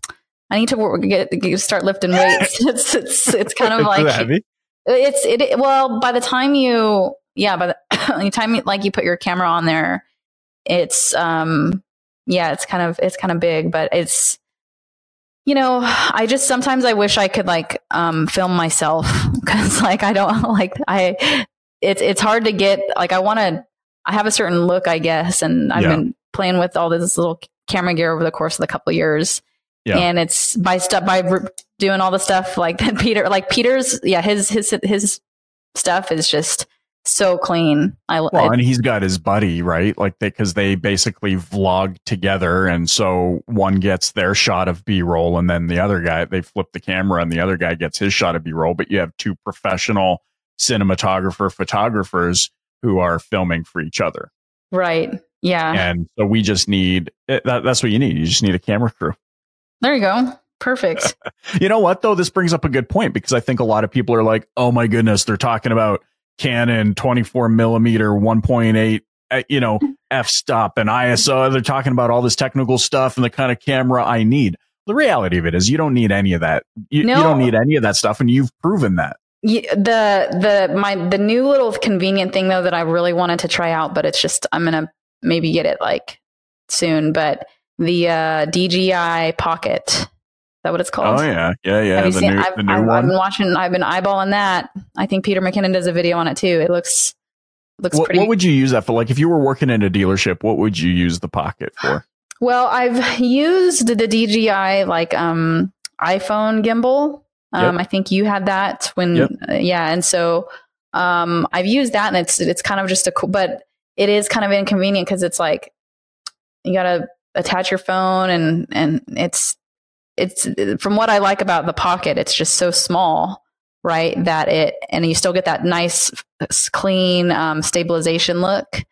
I need to work, get, get start lifting weights. [laughs] it's it's it's kind of [laughs] like heavy? It's it. Well, by the time you yeah, by the, [coughs] the time you, like you put your camera on there, it's um yeah, it's kind of it's kind of big, but it's you know, I just sometimes I wish I could like um film myself [laughs] because like I don't [laughs] like I it's it's hard to get like I want to I have a certain look I guess and I've Yeah. been playing with all this little camera gear over the course of the couple of years Yeah. and it's by stuff by doing all the stuff like that [laughs] Peter like Peter's yeah his his his stuff is just so clean I Well, I- and he's got his buddy, right? Like they, cause they basically vlog together. And so one gets their shot of B roll and then the other guy, they flip the camera and the other guy gets his shot of B roll. But you have two professional cinematographer photographers who are filming for each other. right yeah And so we just need eh, that, that's what you need. You just need a camera crew. There you go perfect [laughs] You know what though? This brings up a good point because I think a lot of people are like, "Oh my goodness, they're talking about Canon 24 millimeter 1.8, uh, you know, [laughs] f stop and ISO. They're talking about all this technical stuff and the kind of camera I need." The reality of it is, you don't need any of that. You, you don't need any of that stuff, and you've proven that. The the my the new little convenient thing though that I really wanted to try out, but it's just I'm gonna maybe get it like soon. But the uh, DJI Pocket, is that what it's called? Oh yeah, yeah, yeah. Have you The seen? new, I've, the new I've, I've been watching. I've been eyeballing that. I think Peter McKinnon does a video on it too. It looks looks What, pretty. what would you use that for? Like, if you were working in a dealership, what would you use the pocket for? Well, I've used the DJI like um iPhone gimbal. Um, I think you had that when, Yep. uh, yeah, and so um, I've used that, and it's it's kind of just a cool, but it is kind of inconvenient because it's like you got to attach your phone, and and it's it's from what I like about the Pocket, it's just so small, right? That it and you still get that nice, clean um, stabilization look,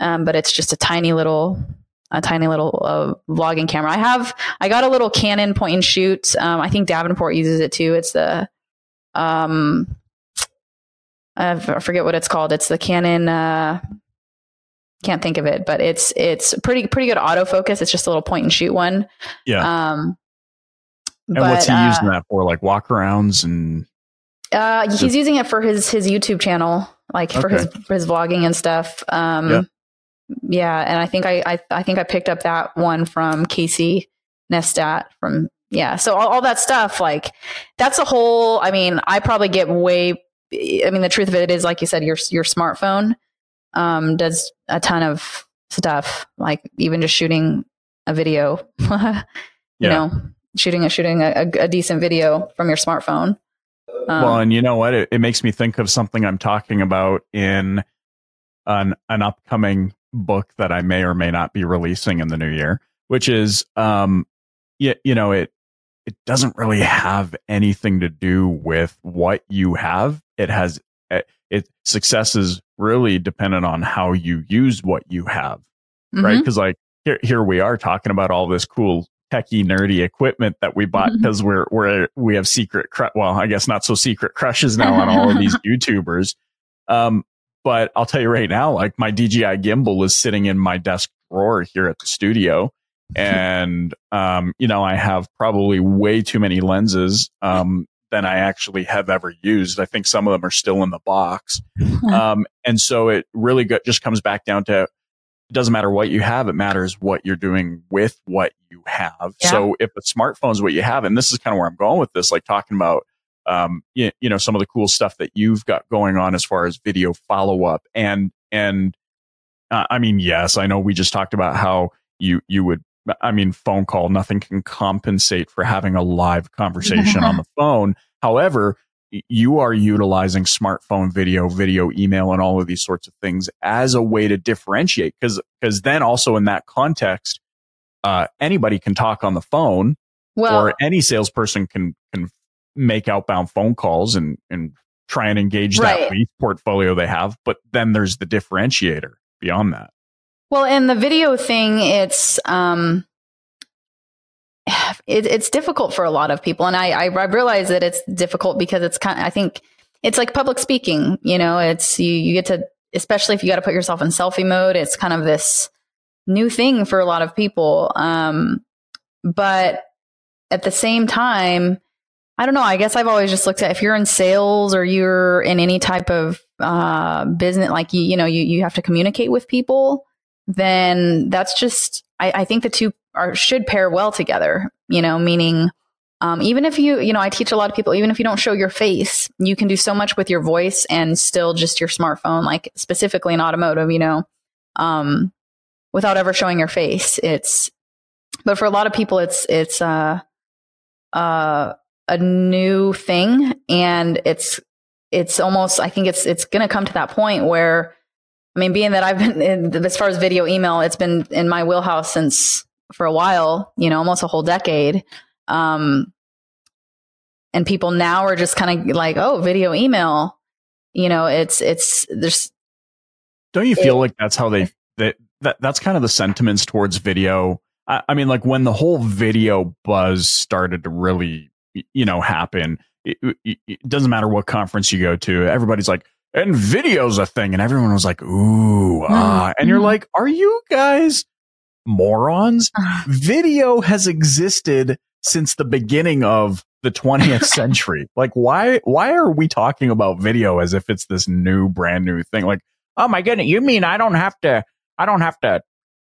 um, but it's just a tiny little a tiny little uh, vlogging camera. I have I got a little Canon point and shoot. Um, I think Davenport uses it too. It's the um I forget what it's called. It's the Canon uh can't think of it, but it's it's pretty pretty good autofocus. It's just a little point and shoot one. Yeah. Um And but, what's he uh, using that for? Like walkarounds and Uh, he's using it for his his YouTube channel, like for his for his vlogging and stuff. Um, Yeah. yeah. and I think I, I I think I picked up that one from Casey Neistat from yeah. So all, all that stuff, like that's a whole. I mean, I probably get way. I mean, the truth of it is, like you said, your your smartphone um, does a ton of stuff, like even just shooting a video. [laughs] you Yeah. know, shooting a shooting a, a, decent video from your smartphone. Um, well, and you know what? It, it makes me think of something I'm talking about in an an upcoming book that I may or may not be releasing in the new year, which is um you, you know, it it doesn't really have anything to do with what you have. It has it, it success is really dependent on how you use what you have right? mhm. Because like here, here we are talking about all this cool techie nerdy equipment that we bought because we're we're we have secret cru- well I guess not so secret crushes now on all of these [laughs] YouTubers. Um, but I'll tell you right now, like my DJI gimbal is sitting in my desk drawer here at the studio. And um, you know, I have probably way too many lenses um than I actually have ever used. I think some of them are still in the box. Um, and so it really go- just comes back down to it doesn't matter what you have, it matters what you're doing with what you have. Yeah. So if the smartphone's what you have, and this is kind of where I'm going with this, like talking about, um, you, you know, some of the cool stuff that you've got going on as far as video follow up and, and, uh, I mean, yes, I know we just talked about how you, you would, I mean, phone call, nothing can compensate for having a live conversation on [laughs] the phone. However, you are utilizing smartphone video, video, email, and all of these sorts of things as a way to differentiate. Because because then also in that context, uh, anybody can talk on the phone, well, or any salesperson can can make outbound phone calls and and try and engage Right. that lead portfolio they have. But then there's the differentiator beyond that. Well, in the video thing, it's um, it, it's difficult for a lot of people. And I, I, I realize that it's difficult because it's kind of, I think it's like public speaking, you know, it's, you, you get to, especially if you got to put yourself in selfie mode, it's kind of this new thing for a lot of people. Um, but at the same time, I don't know. I guess I've always just looked at if you're in sales or you're in any type of uh, business, like you, you know, you, you have to communicate with people, then that's just, I, I think the two are, should pair well together, you know, meaning, um, even if you, you know, I teach a lot of people, even if you don't show your face, you can do so much with your voice and still just your smartphone, like specifically in automotive, you know, um, without ever showing your face. It's, but for a lot of people, it's, it's, uh, uh, a new thing and it's it's almost i think it's it's going to come to that point where i mean being that i've been in, as far as video email it's been in my wheelhouse since for a while you know almost a whole decade. Um and people now are just kind of like oh video email. You know it's it's there's don't you feel it, like that's how they that, that that's kind of the sentiments towards video? I, I mean like when the whole video buzz started to really you know happen it, it, it, doesn't matter what conference you go to everybody's like and video's a thing and everyone was like ooh ah. And you're mm-hmm. like are you guys morons? [sighs] Video has existed since the beginning of the 20th [laughs] century. Like why why are we talking about video as if it's this new brand new thing? Like oh my goodness you mean i don't have to i don't have to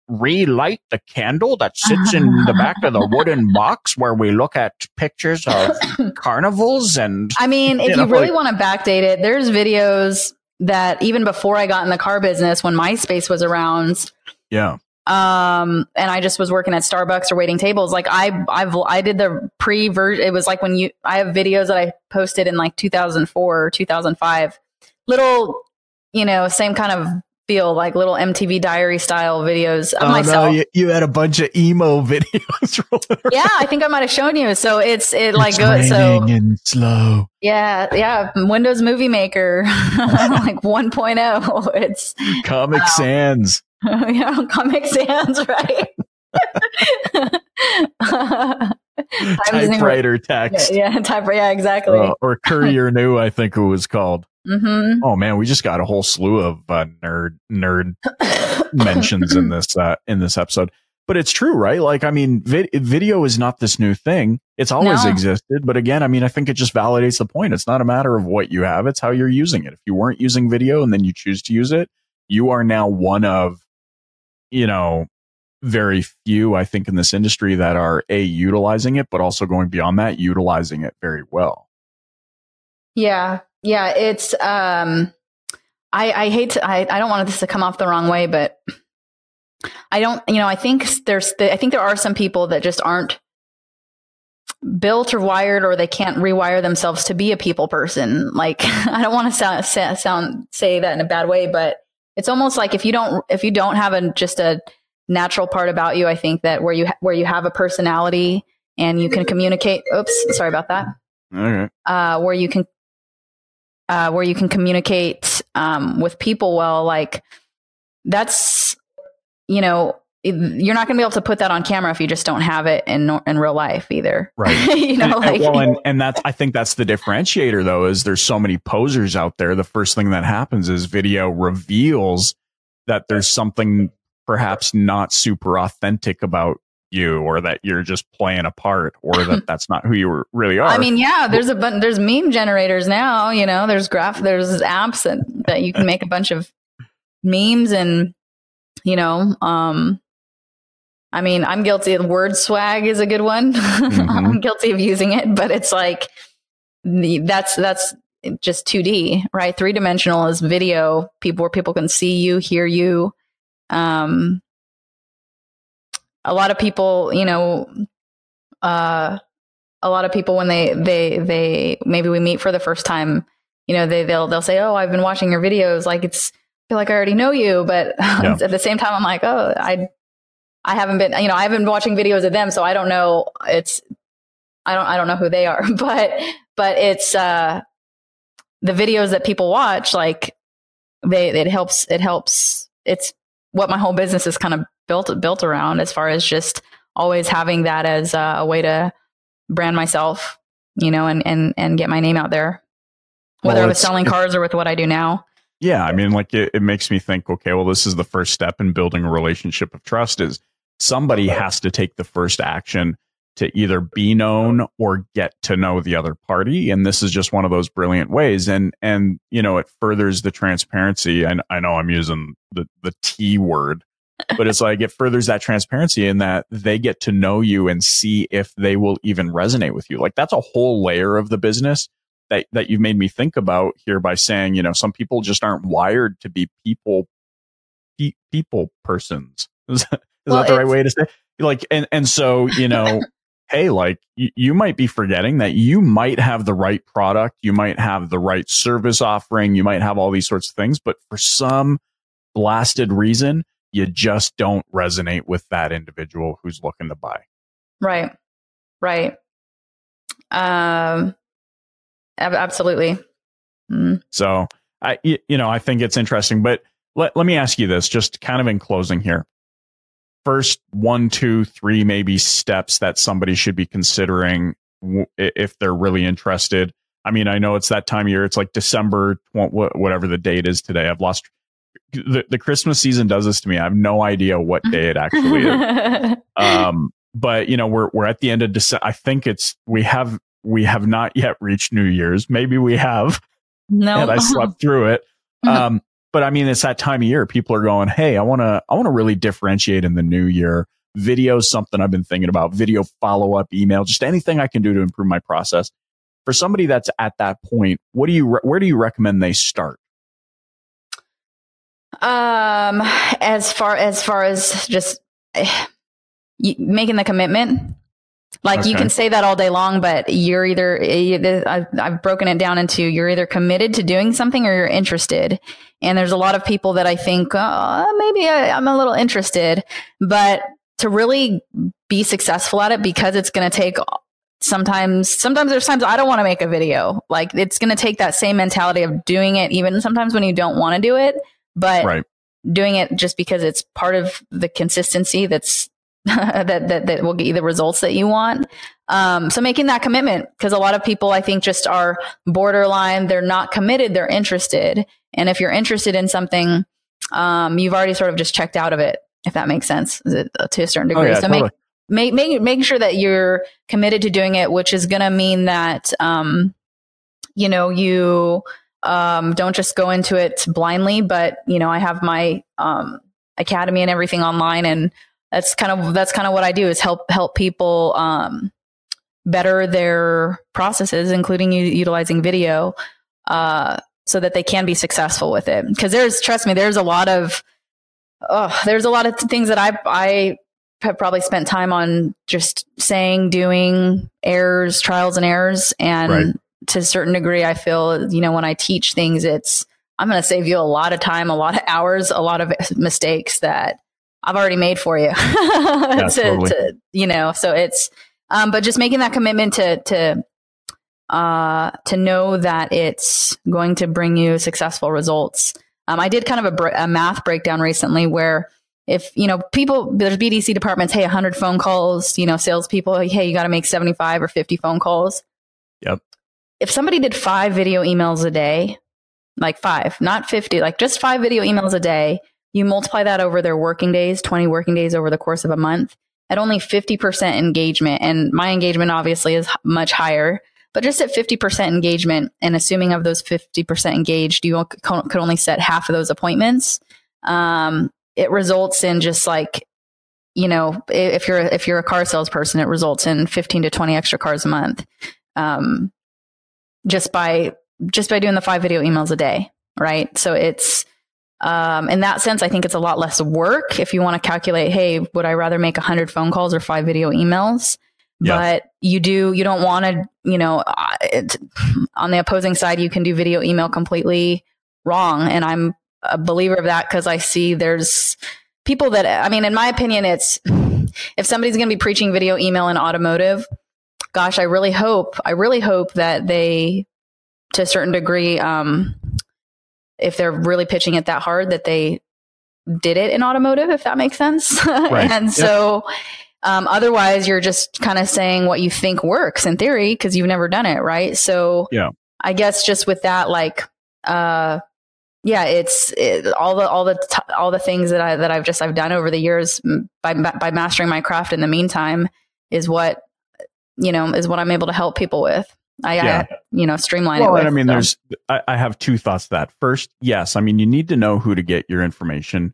relight the candle that sits in the [laughs] back of the wooden box where we look at pictures of [coughs] carnivals and I mean, if you, know, you really like, want to backdate it, there's videos that even before I got in the car business when MySpace was around. Yeah. Um, and I just was working at Starbucks or waiting tables. Like I, I've, I did the pre version. It was like when you, I have videos that I posted in like 2004 or 2005. Little, you know, same kind of feel like little MTV diary style videos of oh, myself. No, you, you, had a bunch of emo [laughs] videos. yeah, I think I might have shown you. So it's it it's like goes so and slow. Yeah, yeah. Windows Movie Maker [laughs] like 1.0. [laughs] It's Comic um, Sans. yeah, Comic Sans, right? typewriter text. Yeah, yeah, typewriter. Yeah, exactly. Uh, or Courier New, I think it was called. Mm-hmm. Oh man, we just got a whole slew of uh, nerd nerd [laughs] mentions in this uh, in this episode. But it's true, right? Like, I mean, vid- video is not this new thing. It's always no. existed. But again, I mean, I think it just validates the point. It's not a matter of what you have; it's how you're using it. If you weren't using video and then you choose to use it, you are now one of, you know, very few, I think, in this industry that are a utilizing it, but also going beyond that, utilizing it very well. Yeah, yeah, it's um I I hate to I, I don't want this to come off the wrong way, but I don't you know, I think there's I think there are some people that just aren't built or wired or they can't rewire themselves to be a people person. Like [laughs] I don't want to sound, sound say that in a bad way, but it's almost like if you don't if you don't have a just a natural part about you, I think that where you where you have a personality and you can communicate. Oops, sorry about that. Okay. Uh, where you can uh, where you can communicate um, with people well, like that's, you know, you're not going to be able to put that on camera if you just don't have it in in real life either. Right. [laughs] you know, and, like, well, and, and that's, I think that's the differentiator though, is there's so many posers out there. The first thing that happens is video reveals that there's something perhaps not super authentic about you or that you're just playing a part or that [laughs] that's not who you really are. I mean, yeah, there's a bunch, there's meme generators now, you know, there's graph, there's apps that, that you can make a bunch of memes and, you know, um, I mean, I'm guilty of word swag is a good one. [laughs] Mm-hmm. I'm guilty of using it, but it's like that's, that's just 2D, right? Three dimensional is video people where people can see you, hear you. Um, a lot of people, you know, uh, a lot of people when they they they maybe we meet for the first time, you know, they they'll they'll say, "Oh, I've been watching your videos." Like it's I feel like I already know you, but [laughs] yeah. at the same time, I'm like, "Oh, I I haven't been, you know, I haven't been watching videos of them, so I don't know. It's I don't I don't know who they are, [laughs] but but it's uh the videos that people watch, like they it helps it helps. It's what my whole business is kind of built built around as far as just always having that as a, a way to brand myself, you know, and, and, and get my name out there, whether well, I was selling cars or with what I do now. Yeah. I mean, like it, it makes me think, okay, well, this is the first step in building a relationship of trust is somebody has to take the first action to either be known or get to know the other party and this is just one of those brilliant ways and and you know it furthers the transparency and I know I'm using the the T word but it's like it furthers that transparency in that they get to know you and see if they will even resonate with you. Like that's a whole layer of the business that that you've made me think about here by saying you know some people just aren't wired to be people pe- people persons. [laughs] Is that, is well, that the right way to say like and and so you know [laughs] hey, like y- you might be forgetting that you might have the right product, you might have the right service offering, you might have all these sorts of things, but for some blasted reason, you just don't resonate with that individual who's looking to buy. Right. Right. Um, absolutely. Mm. So I, you know, I think it's interesting, but let, let me ask you this just kind of in closing here first one, two, three, maybe steps that somebody should be considering if they're really interested? I mean, I know it's that time of year. It's like December, whatever the date is today. I've lost the, the Christmas season does this to me. I have no idea what day it actually is. [laughs] um, but you know, we're, we're at the end of December. I think it's, we have, we have not yet reached New Year's. Maybe we have. No. And I slept through it. [laughs] Um, but I mean, it's that time of year. People are going, Hey, I want to, I want to really differentiate in the new year. Video is something I've been thinking about. Video follow up, email, just anything I can do to improve my process. For somebody that's at that point, what do you, where do you recommend they start? Um, as far as far as just uh, making the commitment, like okay. you can say that all day long, but you're either, I've broken it down into you're either committed to doing something or you're interested. And there's a lot of people that I think, oh, maybe I, I'm a little interested, but to really be successful at it because it's going to take sometimes sometimes there's times I don't want to make a video. Like it's going to take that same mentality of doing it even sometimes when you don't want to do it, but right. doing it just because it's part of the consistency that's [laughs] that, that, that will get you the results that you want. Um, so making that commitment, because a lot of people I think just are borderline. They're not committed. They're interested. And if you're interested in something, um, you've already sort of just checked out of it, if that makes sense uh, to a certain degree. Oh, yeah, so totally. make, make, make, making sure that you're committed to doing it, which is going to mean that, um, you know, you, um, don't just go into it blindly, but you know, I have my, um, academy and everything online and that's kind of that's kind of what I do is help help people um, better their processes, including u- utilizing video, uh, so that they can be successful with it. Because there's trust me, there's a lot of oh, there's a lot of things that I I have probably spent time on just saying, doing errors, trials and errors, and right. To a certain degree, I feel you know when I teach things, it's I'm going to save you a lot of time, a lot of hours, a lot of mistakes that I've already made for you. [laughs] yeah, to, totally. to, you know, so it's, um, but just making that commitment to, to, uh, to know that it's going to bring you successful results. Um, I did kind of a, a math breakdown recently where if, you know, people, there's BDC departments, hey, 100 phone calls, you know, salespeople, hey, you got to make 75 or 50 phone calls. Yep. If somebody did five video emails a day, like five, not 50, like just five video emails a day, you multiply that over their working days, 20 working days over the course of a month at only 50% engagement. And my engagement obviously is much higher, but just at 50% engagement and assuming of those 50% engaged, you could only set half of those appointments. Um, it results in just like, you know, if you're, if you're a car salesperson, it results in 15 to 20 extra cars a month. Um, just by, just by doing the five video emails a day. Right. So it's, um, in that sense, I think it's a lot less work if you want to calculate, hey, would I rather make 100 phone calls or five video emails? Yeah. But you do, you don't want to, you know, it, on the opposing side, you can do video email completely wrong. And I'm a believer of that because I see there's people that, I mean, in my opinion, it's if somebody's going to be preaching video email in automotive, gosh, I really hope, I really hope that they, to a certain degree, um, if they're really pitching it that hard that they did it in automotive, if that makes sense. [laughs] Right. and so, Um, otherwise, you're just kind of saying what you think works in theory because you've never done it, right? So, yeah, I guess just with that, like, uh, yeah, it's it, all the all the t- all the things that I that I've just I've done over the years by by mastering my craft. In the meantime, is what you know is what I'm able to help people with. I, yeah. I you know streamline well, it. I mean, so. there's I, I have two thoughts. To that first, yes, I mean you need to know who to get your information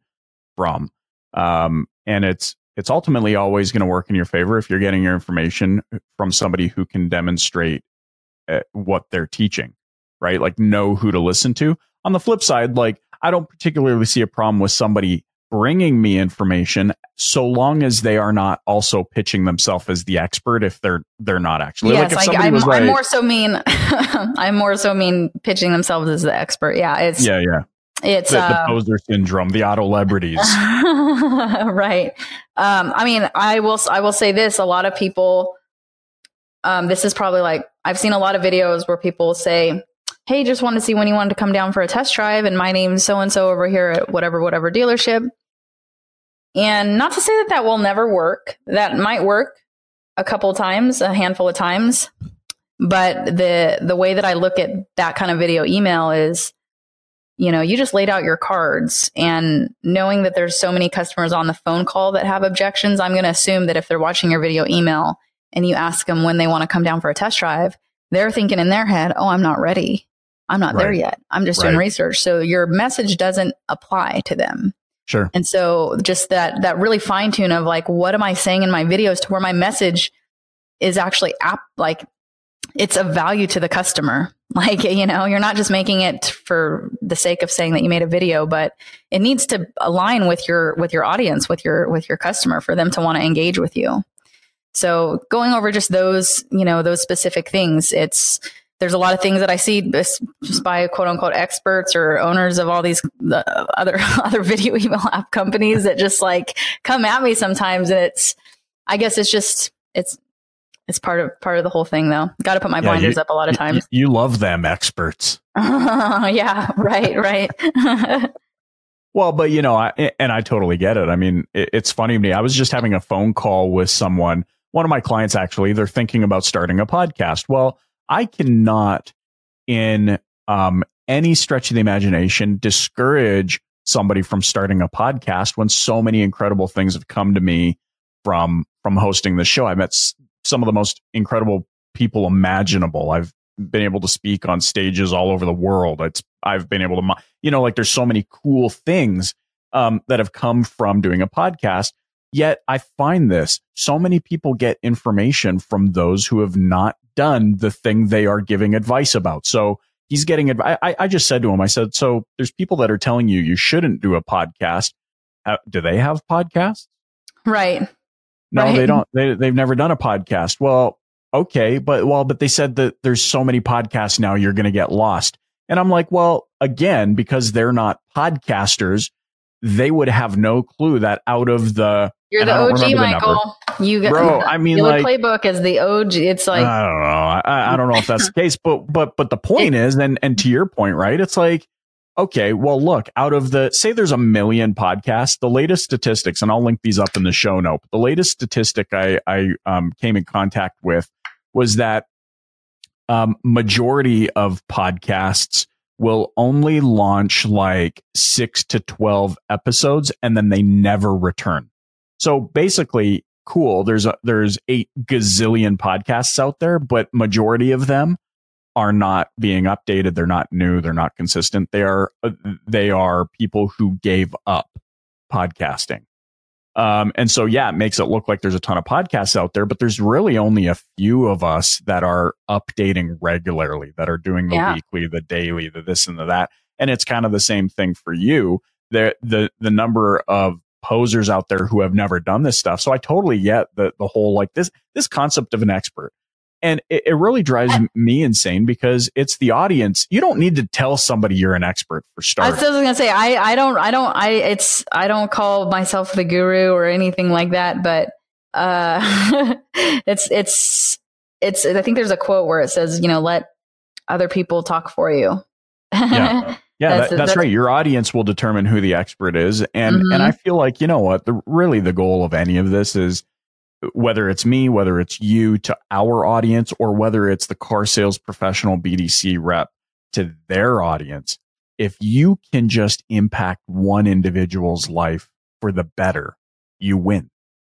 from, um, and it's it's ultimately always going to work in your favor if you're getting your information from somebody who can demonstrate uh, what they're teaching, right? Like know who to listen to. On the flip side, like I don't particularly see a problem with somebody bringing me information so long as they are not also pitching themselves as the expert if they're they're not actually. Yes, like I, am like, more so mean [laughs] i'm more so mean pitching themselves as the expert. Yeah it's yeah yeah. it's the, uh, the poser syndrome the auto [laughs] celebrities. Right. Um i mean i will i will say this a lot of people um this is probably like i've seen a lot of videos where people say hey just wanted to see when you wanted to come down for a test drive and my name's so and so over here at whatever whatever dealership and not to say that that will never work that might work a couple times a handful of times but the the way that i look at that kind of video email is you know, you just laid out your cards and knowing that there's so many customers on the phone call that have objections, I'm going to assume that if they're watching your video email and you ask them when they want to come down for a test drive, they're thinking in their head, oh, I'm not ready. I'm not right. there yet. I'm just right. doing research. So your message doesn't apply to them. Sure. And so just that, that really fine tune of like, what am I saying in my videos to where my message is actually app, like it's of value to the customer. [laughs] Like, you know, you're not just making it for the sake of saying that you made a video, but it needs to align with your, with your audience, with your, with your customer for them to want to engage with you. So going over just those, you know, those specific things, it's, there's a lot of things that I see just by quote unquote experts or owners of all these other, [laughs] other video [laughs] email app companies that just like come at me sometimes. And it's, I guess it's just, it's it's part of part of the whole thing though. Got to put my yeah, blinders you, up a lot of times. You, you love them experts. [laughs] yeah, right, right. well, but you know, I, and I totally get it. I mean, it, it's funny to me. I was just having a phone call with someone, one of my clients actually, they're thinking about starting a podcast. Well, I cannot in um, any stretch of the imagination discourage somebody from starting a podcast when so many incredible things have come to me from from hosting the show. I met some of the most incredible people imaginable. I've been able to speak on stages all over the world. It's I've been able to, you know, like there's so many cool things um, that have come from doing a podcast. Yet I find this so many people get information from those who have not done the thing they are giving advice about. So he's getting advice. I, just said to him, I said, so there's people that are telling you you shouldn't do a podcast. do they have podcasts? Right. No, right? they don't. They, they've never done a podcast. Well, okay, but well, but they said that there's so many podcasts now, you're going to get lost. And I'm like, well, again, because they're not podcasters, they would have no clue that out of the you're the OG, Michael. The you got, bro. I mean, like playbook is the OG. It's like I don't know. I, I don't know if that's the [laughs] case, but but but the point is, and and to your point, right? It's like okay, well, look, out of the, say there's a million podcasts, the latest statistics, and I'll link these up in the show note. The latest statistic I, I um, came in contact with was that um, majority of podcasts will only launch like six to 12 episodes and then they never return. So basically, cool. There's a, there's eight gazillion podcasts out there, but majority of them are not being updated. They're not new. They're not consistent. They are, uh, they are people who gave up podcasting. Um, and so, yeah, it makes it look like there's a ton of podcasts out there, but there's really only a few of us that are updating regularly, that are doing the yeah. weekly, the daily, the this and the that. And it's kind of the same thing for you. The, the, the number of posers out there who have never done this stuff. So I totally get the, the whole, like this, this concept of an expert and it, it really drives me insane because it's the audience. You don't need to tell somebody you're an expert for starters. I was gonna say I I don't I don't I it's I don't call myself the guru or anything like that, but uh, [laughs] it's it's it's I think there's a quote where it says you know let other people talk for you. yeah. [laughs] Yeah, that's, that, that's, that's, right. Your audience will determine who the expert is, and mm-hmm. and I feel like you know what the really the goal of any of this is whether it's me, whether it's you to our audience, or whether it's the car sales professional BDC rep to their audience, if you can just impact one individual's life for the better, you win.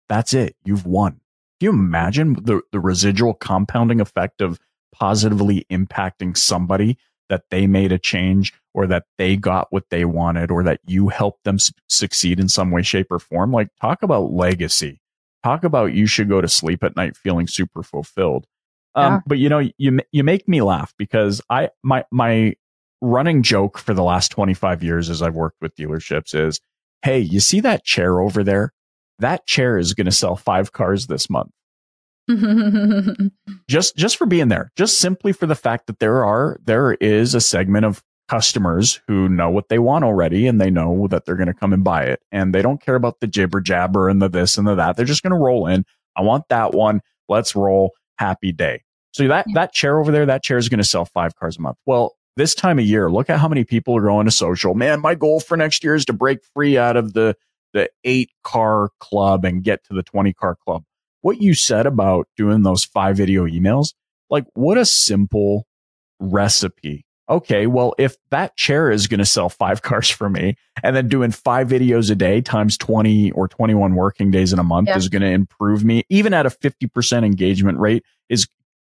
That's it. You've won. Can you imagine the, the residual compounding effect of positively impacting somebody that they made a change or that they got what they wanted or that you helped them su- succeed in some way, shape, or form? Like, talk about legacy. Talk about you should go to sleep at night feeling super fulfilled. Um, yeah. But you know, you you make me laugh because I my my running joke for the last 25 years as I've worked with dealerships is, hey, you see that chair over there? That chair is going to sell five cars this month. [laughs] just just for being there, just simply for the fact that there are there is a segment of customers who know what they want already and they know that they're going to come and buy it and they don't care about the jibber jabber and the this and the that. They're just going to roll in. I want that one. Let's roll. Happy day. So that yeah. that chair over there, that chair is going to sell five cars a month. Well, this time of year, look at how many people are going to social. Man, my goal for next year is to break free out of the the eight car club and get to the 20 car club. What you said about doing those five video emails, like what a simple recipe. Okay. Well, if that chair is going to sell five [laughs] cars for me and then doing five videos a day times 20 or 21 working days in a month yeah. is going to improve me, even at a 50% engagement rate is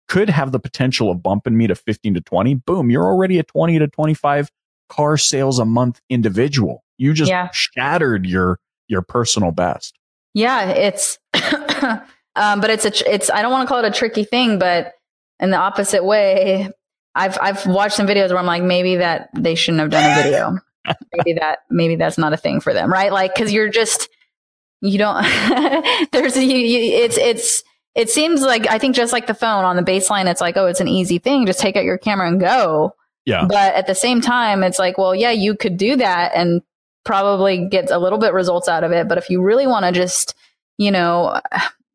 could have the potential of bumping me to 15 to 20. Boom. You're already a 20 to 25 car sales a month individual. You just yeah. shattered your your personal best. Yeah, it's [coughs] um, but it's a it's I don't want to call it a tricky thing, but in the opposite way, I've I've watched some videos where I'm like maybe that they shouldn't have done a video. [laughs] maybe that maybe that's not a thing for them, right? Like cuz you're just you don't [laughs] there's you, you, it's it's it seems like I think just like the phone on the baseline it's like oh it's an easy thing just take out your camera and go. Yeah. But at the same time it's like well yeah you could do that and probably get a little bit results out of it. But if you really want to just, you know,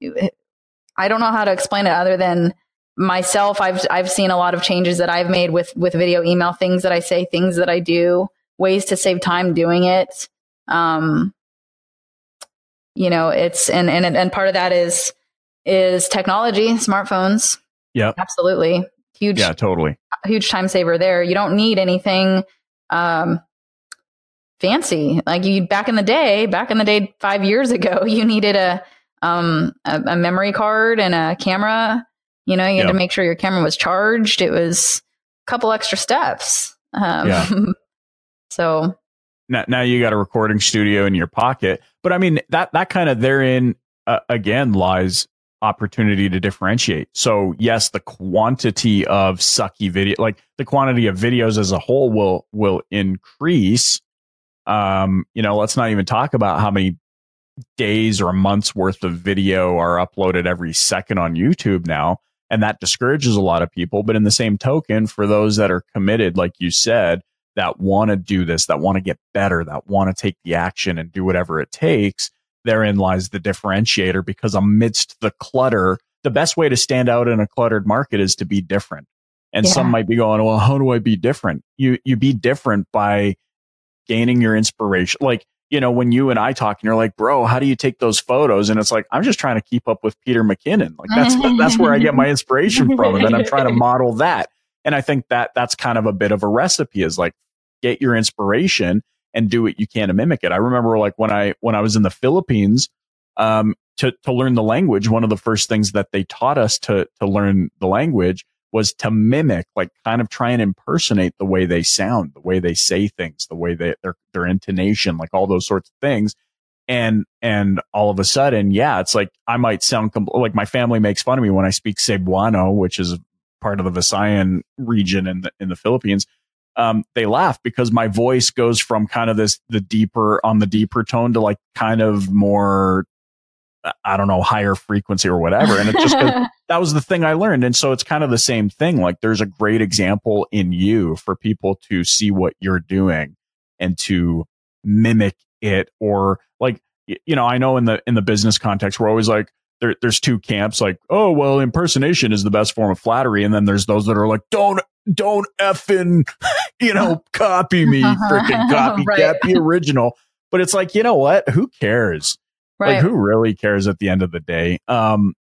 [sighs] I don't know how to explain it other than myself. I've, I've seen a lot of changes that I've made with, with video email, things that I say, things that I do, ways to save time doing it. Um, you know, it's, and, and, and part of that is, is technology, smartphones. Yeah, absolutely. Huge. Yeah, totally. Huge time saver there. You don't need anything, um, fancy. Like you back in the day, back in the day, five years ago, [laughs] you needed a um a, a memory card and a camera. You know, you had yep. to make sure your camera was charged. It was a couple extra steps. Um, yeah. [laughs] so now, now you got a recording studio in your pocket. But I mean that that kind of therein uh, again lies opportunity to differentiate. So yes, the quantity of sucky video, like the quantity of videos as a whole will will increase um, you know, let's not even talk about how many days or months worth of video are uploaded every second on YouTube now. And that discourages a lot of people. But in the same token, for those that are committed, like you said, that want to do this, that want to get better, that want to take the action and do whatever it takes, therein lies the differentiator because amidst the clutter, the best way to stand out in a cluttered market is to be different. And yeah. some might be going, well, how do I be different? You, you be different by gaining your inspiration. Like, you know, when you and I talk and you're like, bro, how do you take those photos? And it's like, I'm just trying to keep up with Peter McKinnon. Like that's, that's where I get my [laughs] inspiration from. And then I'm trying to [laughs] model that. And I think that that's kind of a bit of a recipe is like, get your inspiration and do what you can to mimic it. I remember like when I, when I was in the Philippines, um, to, to learn the language, one of the first things that they taught us to, to learn the language was to mimic, like kind of try and impersonate the way they sound, the way they say things, the way they, their, their intonation, like all those sorts of things. And, and all of a sudden, yeah, it's like I might sound compl- like my family makes fun of me when I speak Cebuano, which is part of the Visayan region in the, in the Philippines. Um, they laugh because my voice goes from kind of this, the deeper on the deeper tone to like kind of more I don't know, higher frequency or whatever. And it's just [laughs] that was the thing I learned. And so it's kind of the same thing. Like there's a great example in you for people to see what you're doing and to mimic it or like, you know, I know in the, in the business context, we're always like, there, there's two camps like, oh, well, impersonation is the best form of flattery. And then there's those that are like, don't, don't effing, [laughs] you know, [laughs] copy me, freaking copycat, right. the original. But it's like, you know what? Who cares? Right. like who really cares at the end of the day? Um,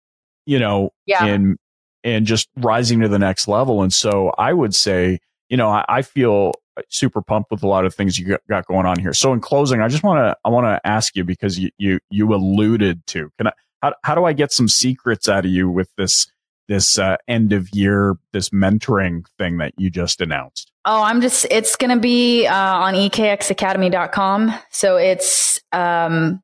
you know, yeah. and and just rising to the next level. And so I would say, you know, I, I feel super pumped with a lot of things you got going on here. So in closing, I just want to I want to ask you because you you you alluded to can I how how do I get some secrets out of you with this this uh, end of year this mentoring thing that you just announced? Oh, I'm just it's going to be uh, on ekxacademy.com. So it's um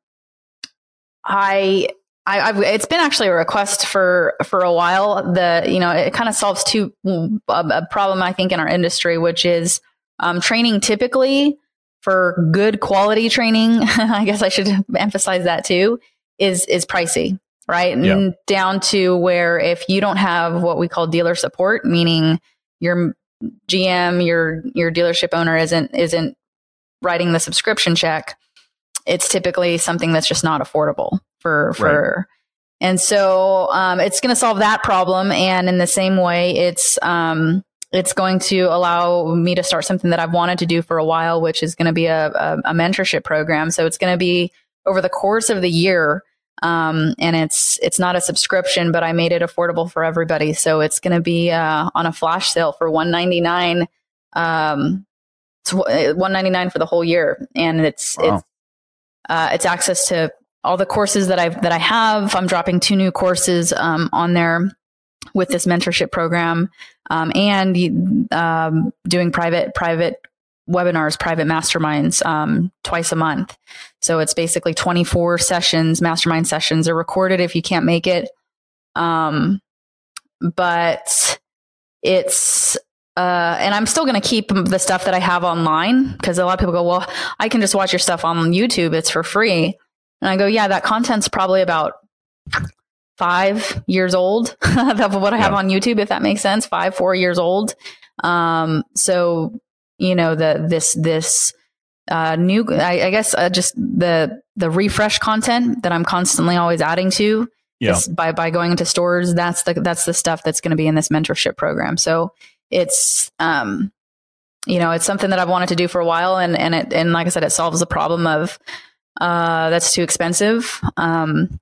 I I, have it's been actually a request for for a while. The you know it kind of solves two a, a, problem I think in our industry, which is um, training typically for good quality training. [laughs] I guess I should [laughs] emphasize that too. Is is pricey right? Yeah. And down to where if you don't have what we call dealer support, meaning your GM, your your dealership owner isn't isn't writing the subscription check, it's typically something that's just not affordable for for right. and so um, it's going to solve that problem and in the same way it's um, it's going to allow me to start something that I've wanted to do for a while, which is going to be a, a, a mentorship program. So it's going to be over the course of the year um, and it's it's not a subscription, but I made it affordable for everybody. So it's going to be uh, on a flash sale for one ninety nine. Um, it's uh, one ninety nine for the whole year, and it's wow. it's uh, it's access to all the courses that I that I have. I'm dropping two new courses um, on there with this mentorship program, um, and um, doing private private webinars, private masterminds um, twice a month. So it's basically 24 sessions, mastermind sessions are recorded if you can't make it. Um, but it's, uh, and I'm still going to keep the stuff that I have online because a lot of people go, well, I can just watch your stuff on YouTube. It's for free. And I go, yeah, that content's probably about five years old [laughs] of what I have yeah. on YouTube, if that makes sense. Five, four years old. Um, so you know the this this uh, new I, I guess uh, just the the refresh content that I'm constantly always adding to yeah. by by going into stores that's the that's the stuff that's going to be in this mentorship program so it's um you know it's something that I've wanted to do for a while and and it and like I said it solves the problem of uh that's too expensive um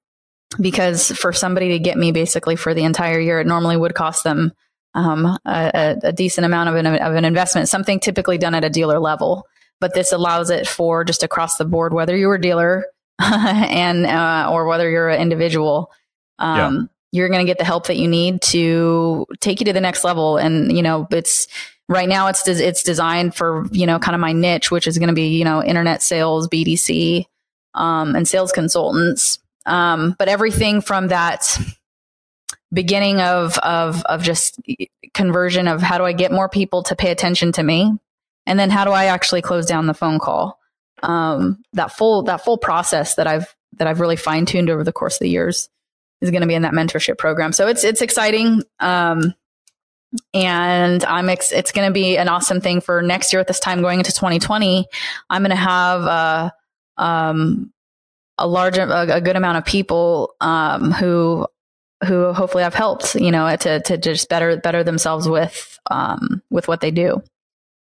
because for somebody to get me basically for the entire year it normally would cost them um, a, a, decent amount of an, of an investment, something typically done at a dealer level. But this allows it for just across the board, whether you're a dealer [laughs] and uh, or whether you're an individual. Um. You're going to get the help that you need to take you to the next level. And you know, it's right now it's it's designed for you know kind of my niche, which is going to be you know internet sales, BDC, um, and sales consultants. Um, but everything from that beginning of of of just conversion of how do I get more people to pay attention to me, and then how do I actually close down the phone call. Um, that full that full process that I've that I've really fine tuned over the course of the years is going to be in that mentorship program. So it's it's exciting. Um, and I'm ex- it's going to be an awesome thing for next year at this time going into 2020. I'm going to have a um, a large a, a, good amount of people um, who who hopefully I've helped, you know, to to just better better themselves with um with what they do.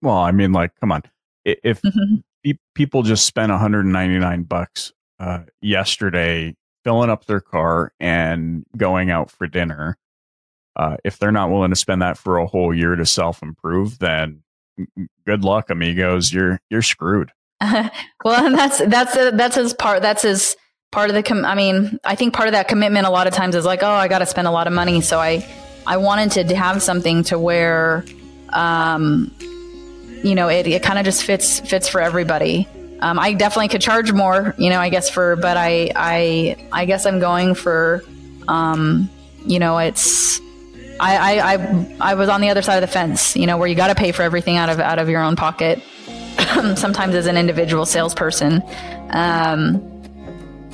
Well, I mean, like, come on, if [laughs] mm-hmm. people just spent 199 bucks uh, yesterday filling up their car and going out for dinner, uh, if they're not willing to spend that for a whole year to self improve, then good luck, amigos. You're you're screwed. [laughs] well, that's that's a, that's his part. That's his part of the com- i mean i think part of that commitment a lot of times is like oh i got to spend a lot of money so i i wanted to have something to where um you know it, it kind of just fits fits for everybody um, i definitely could charge more you know i guess for but i i i guess i'm going for um you know it's I, I, I, I was on the other side of the fence, you know, where you got to pay for everything out of out of your own pocket. [clears throat] Sometimes as an individual salesperson, um,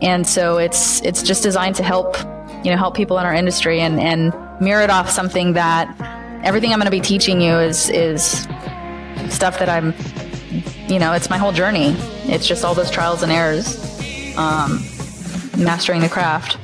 and so it's it's just designed to help you know help people in our industry and and mirror it off something that everything I'm going to be teaching you is is stuff that I'm you know it's my whole journey. It's just all those trials and errors, um, mastering the craft.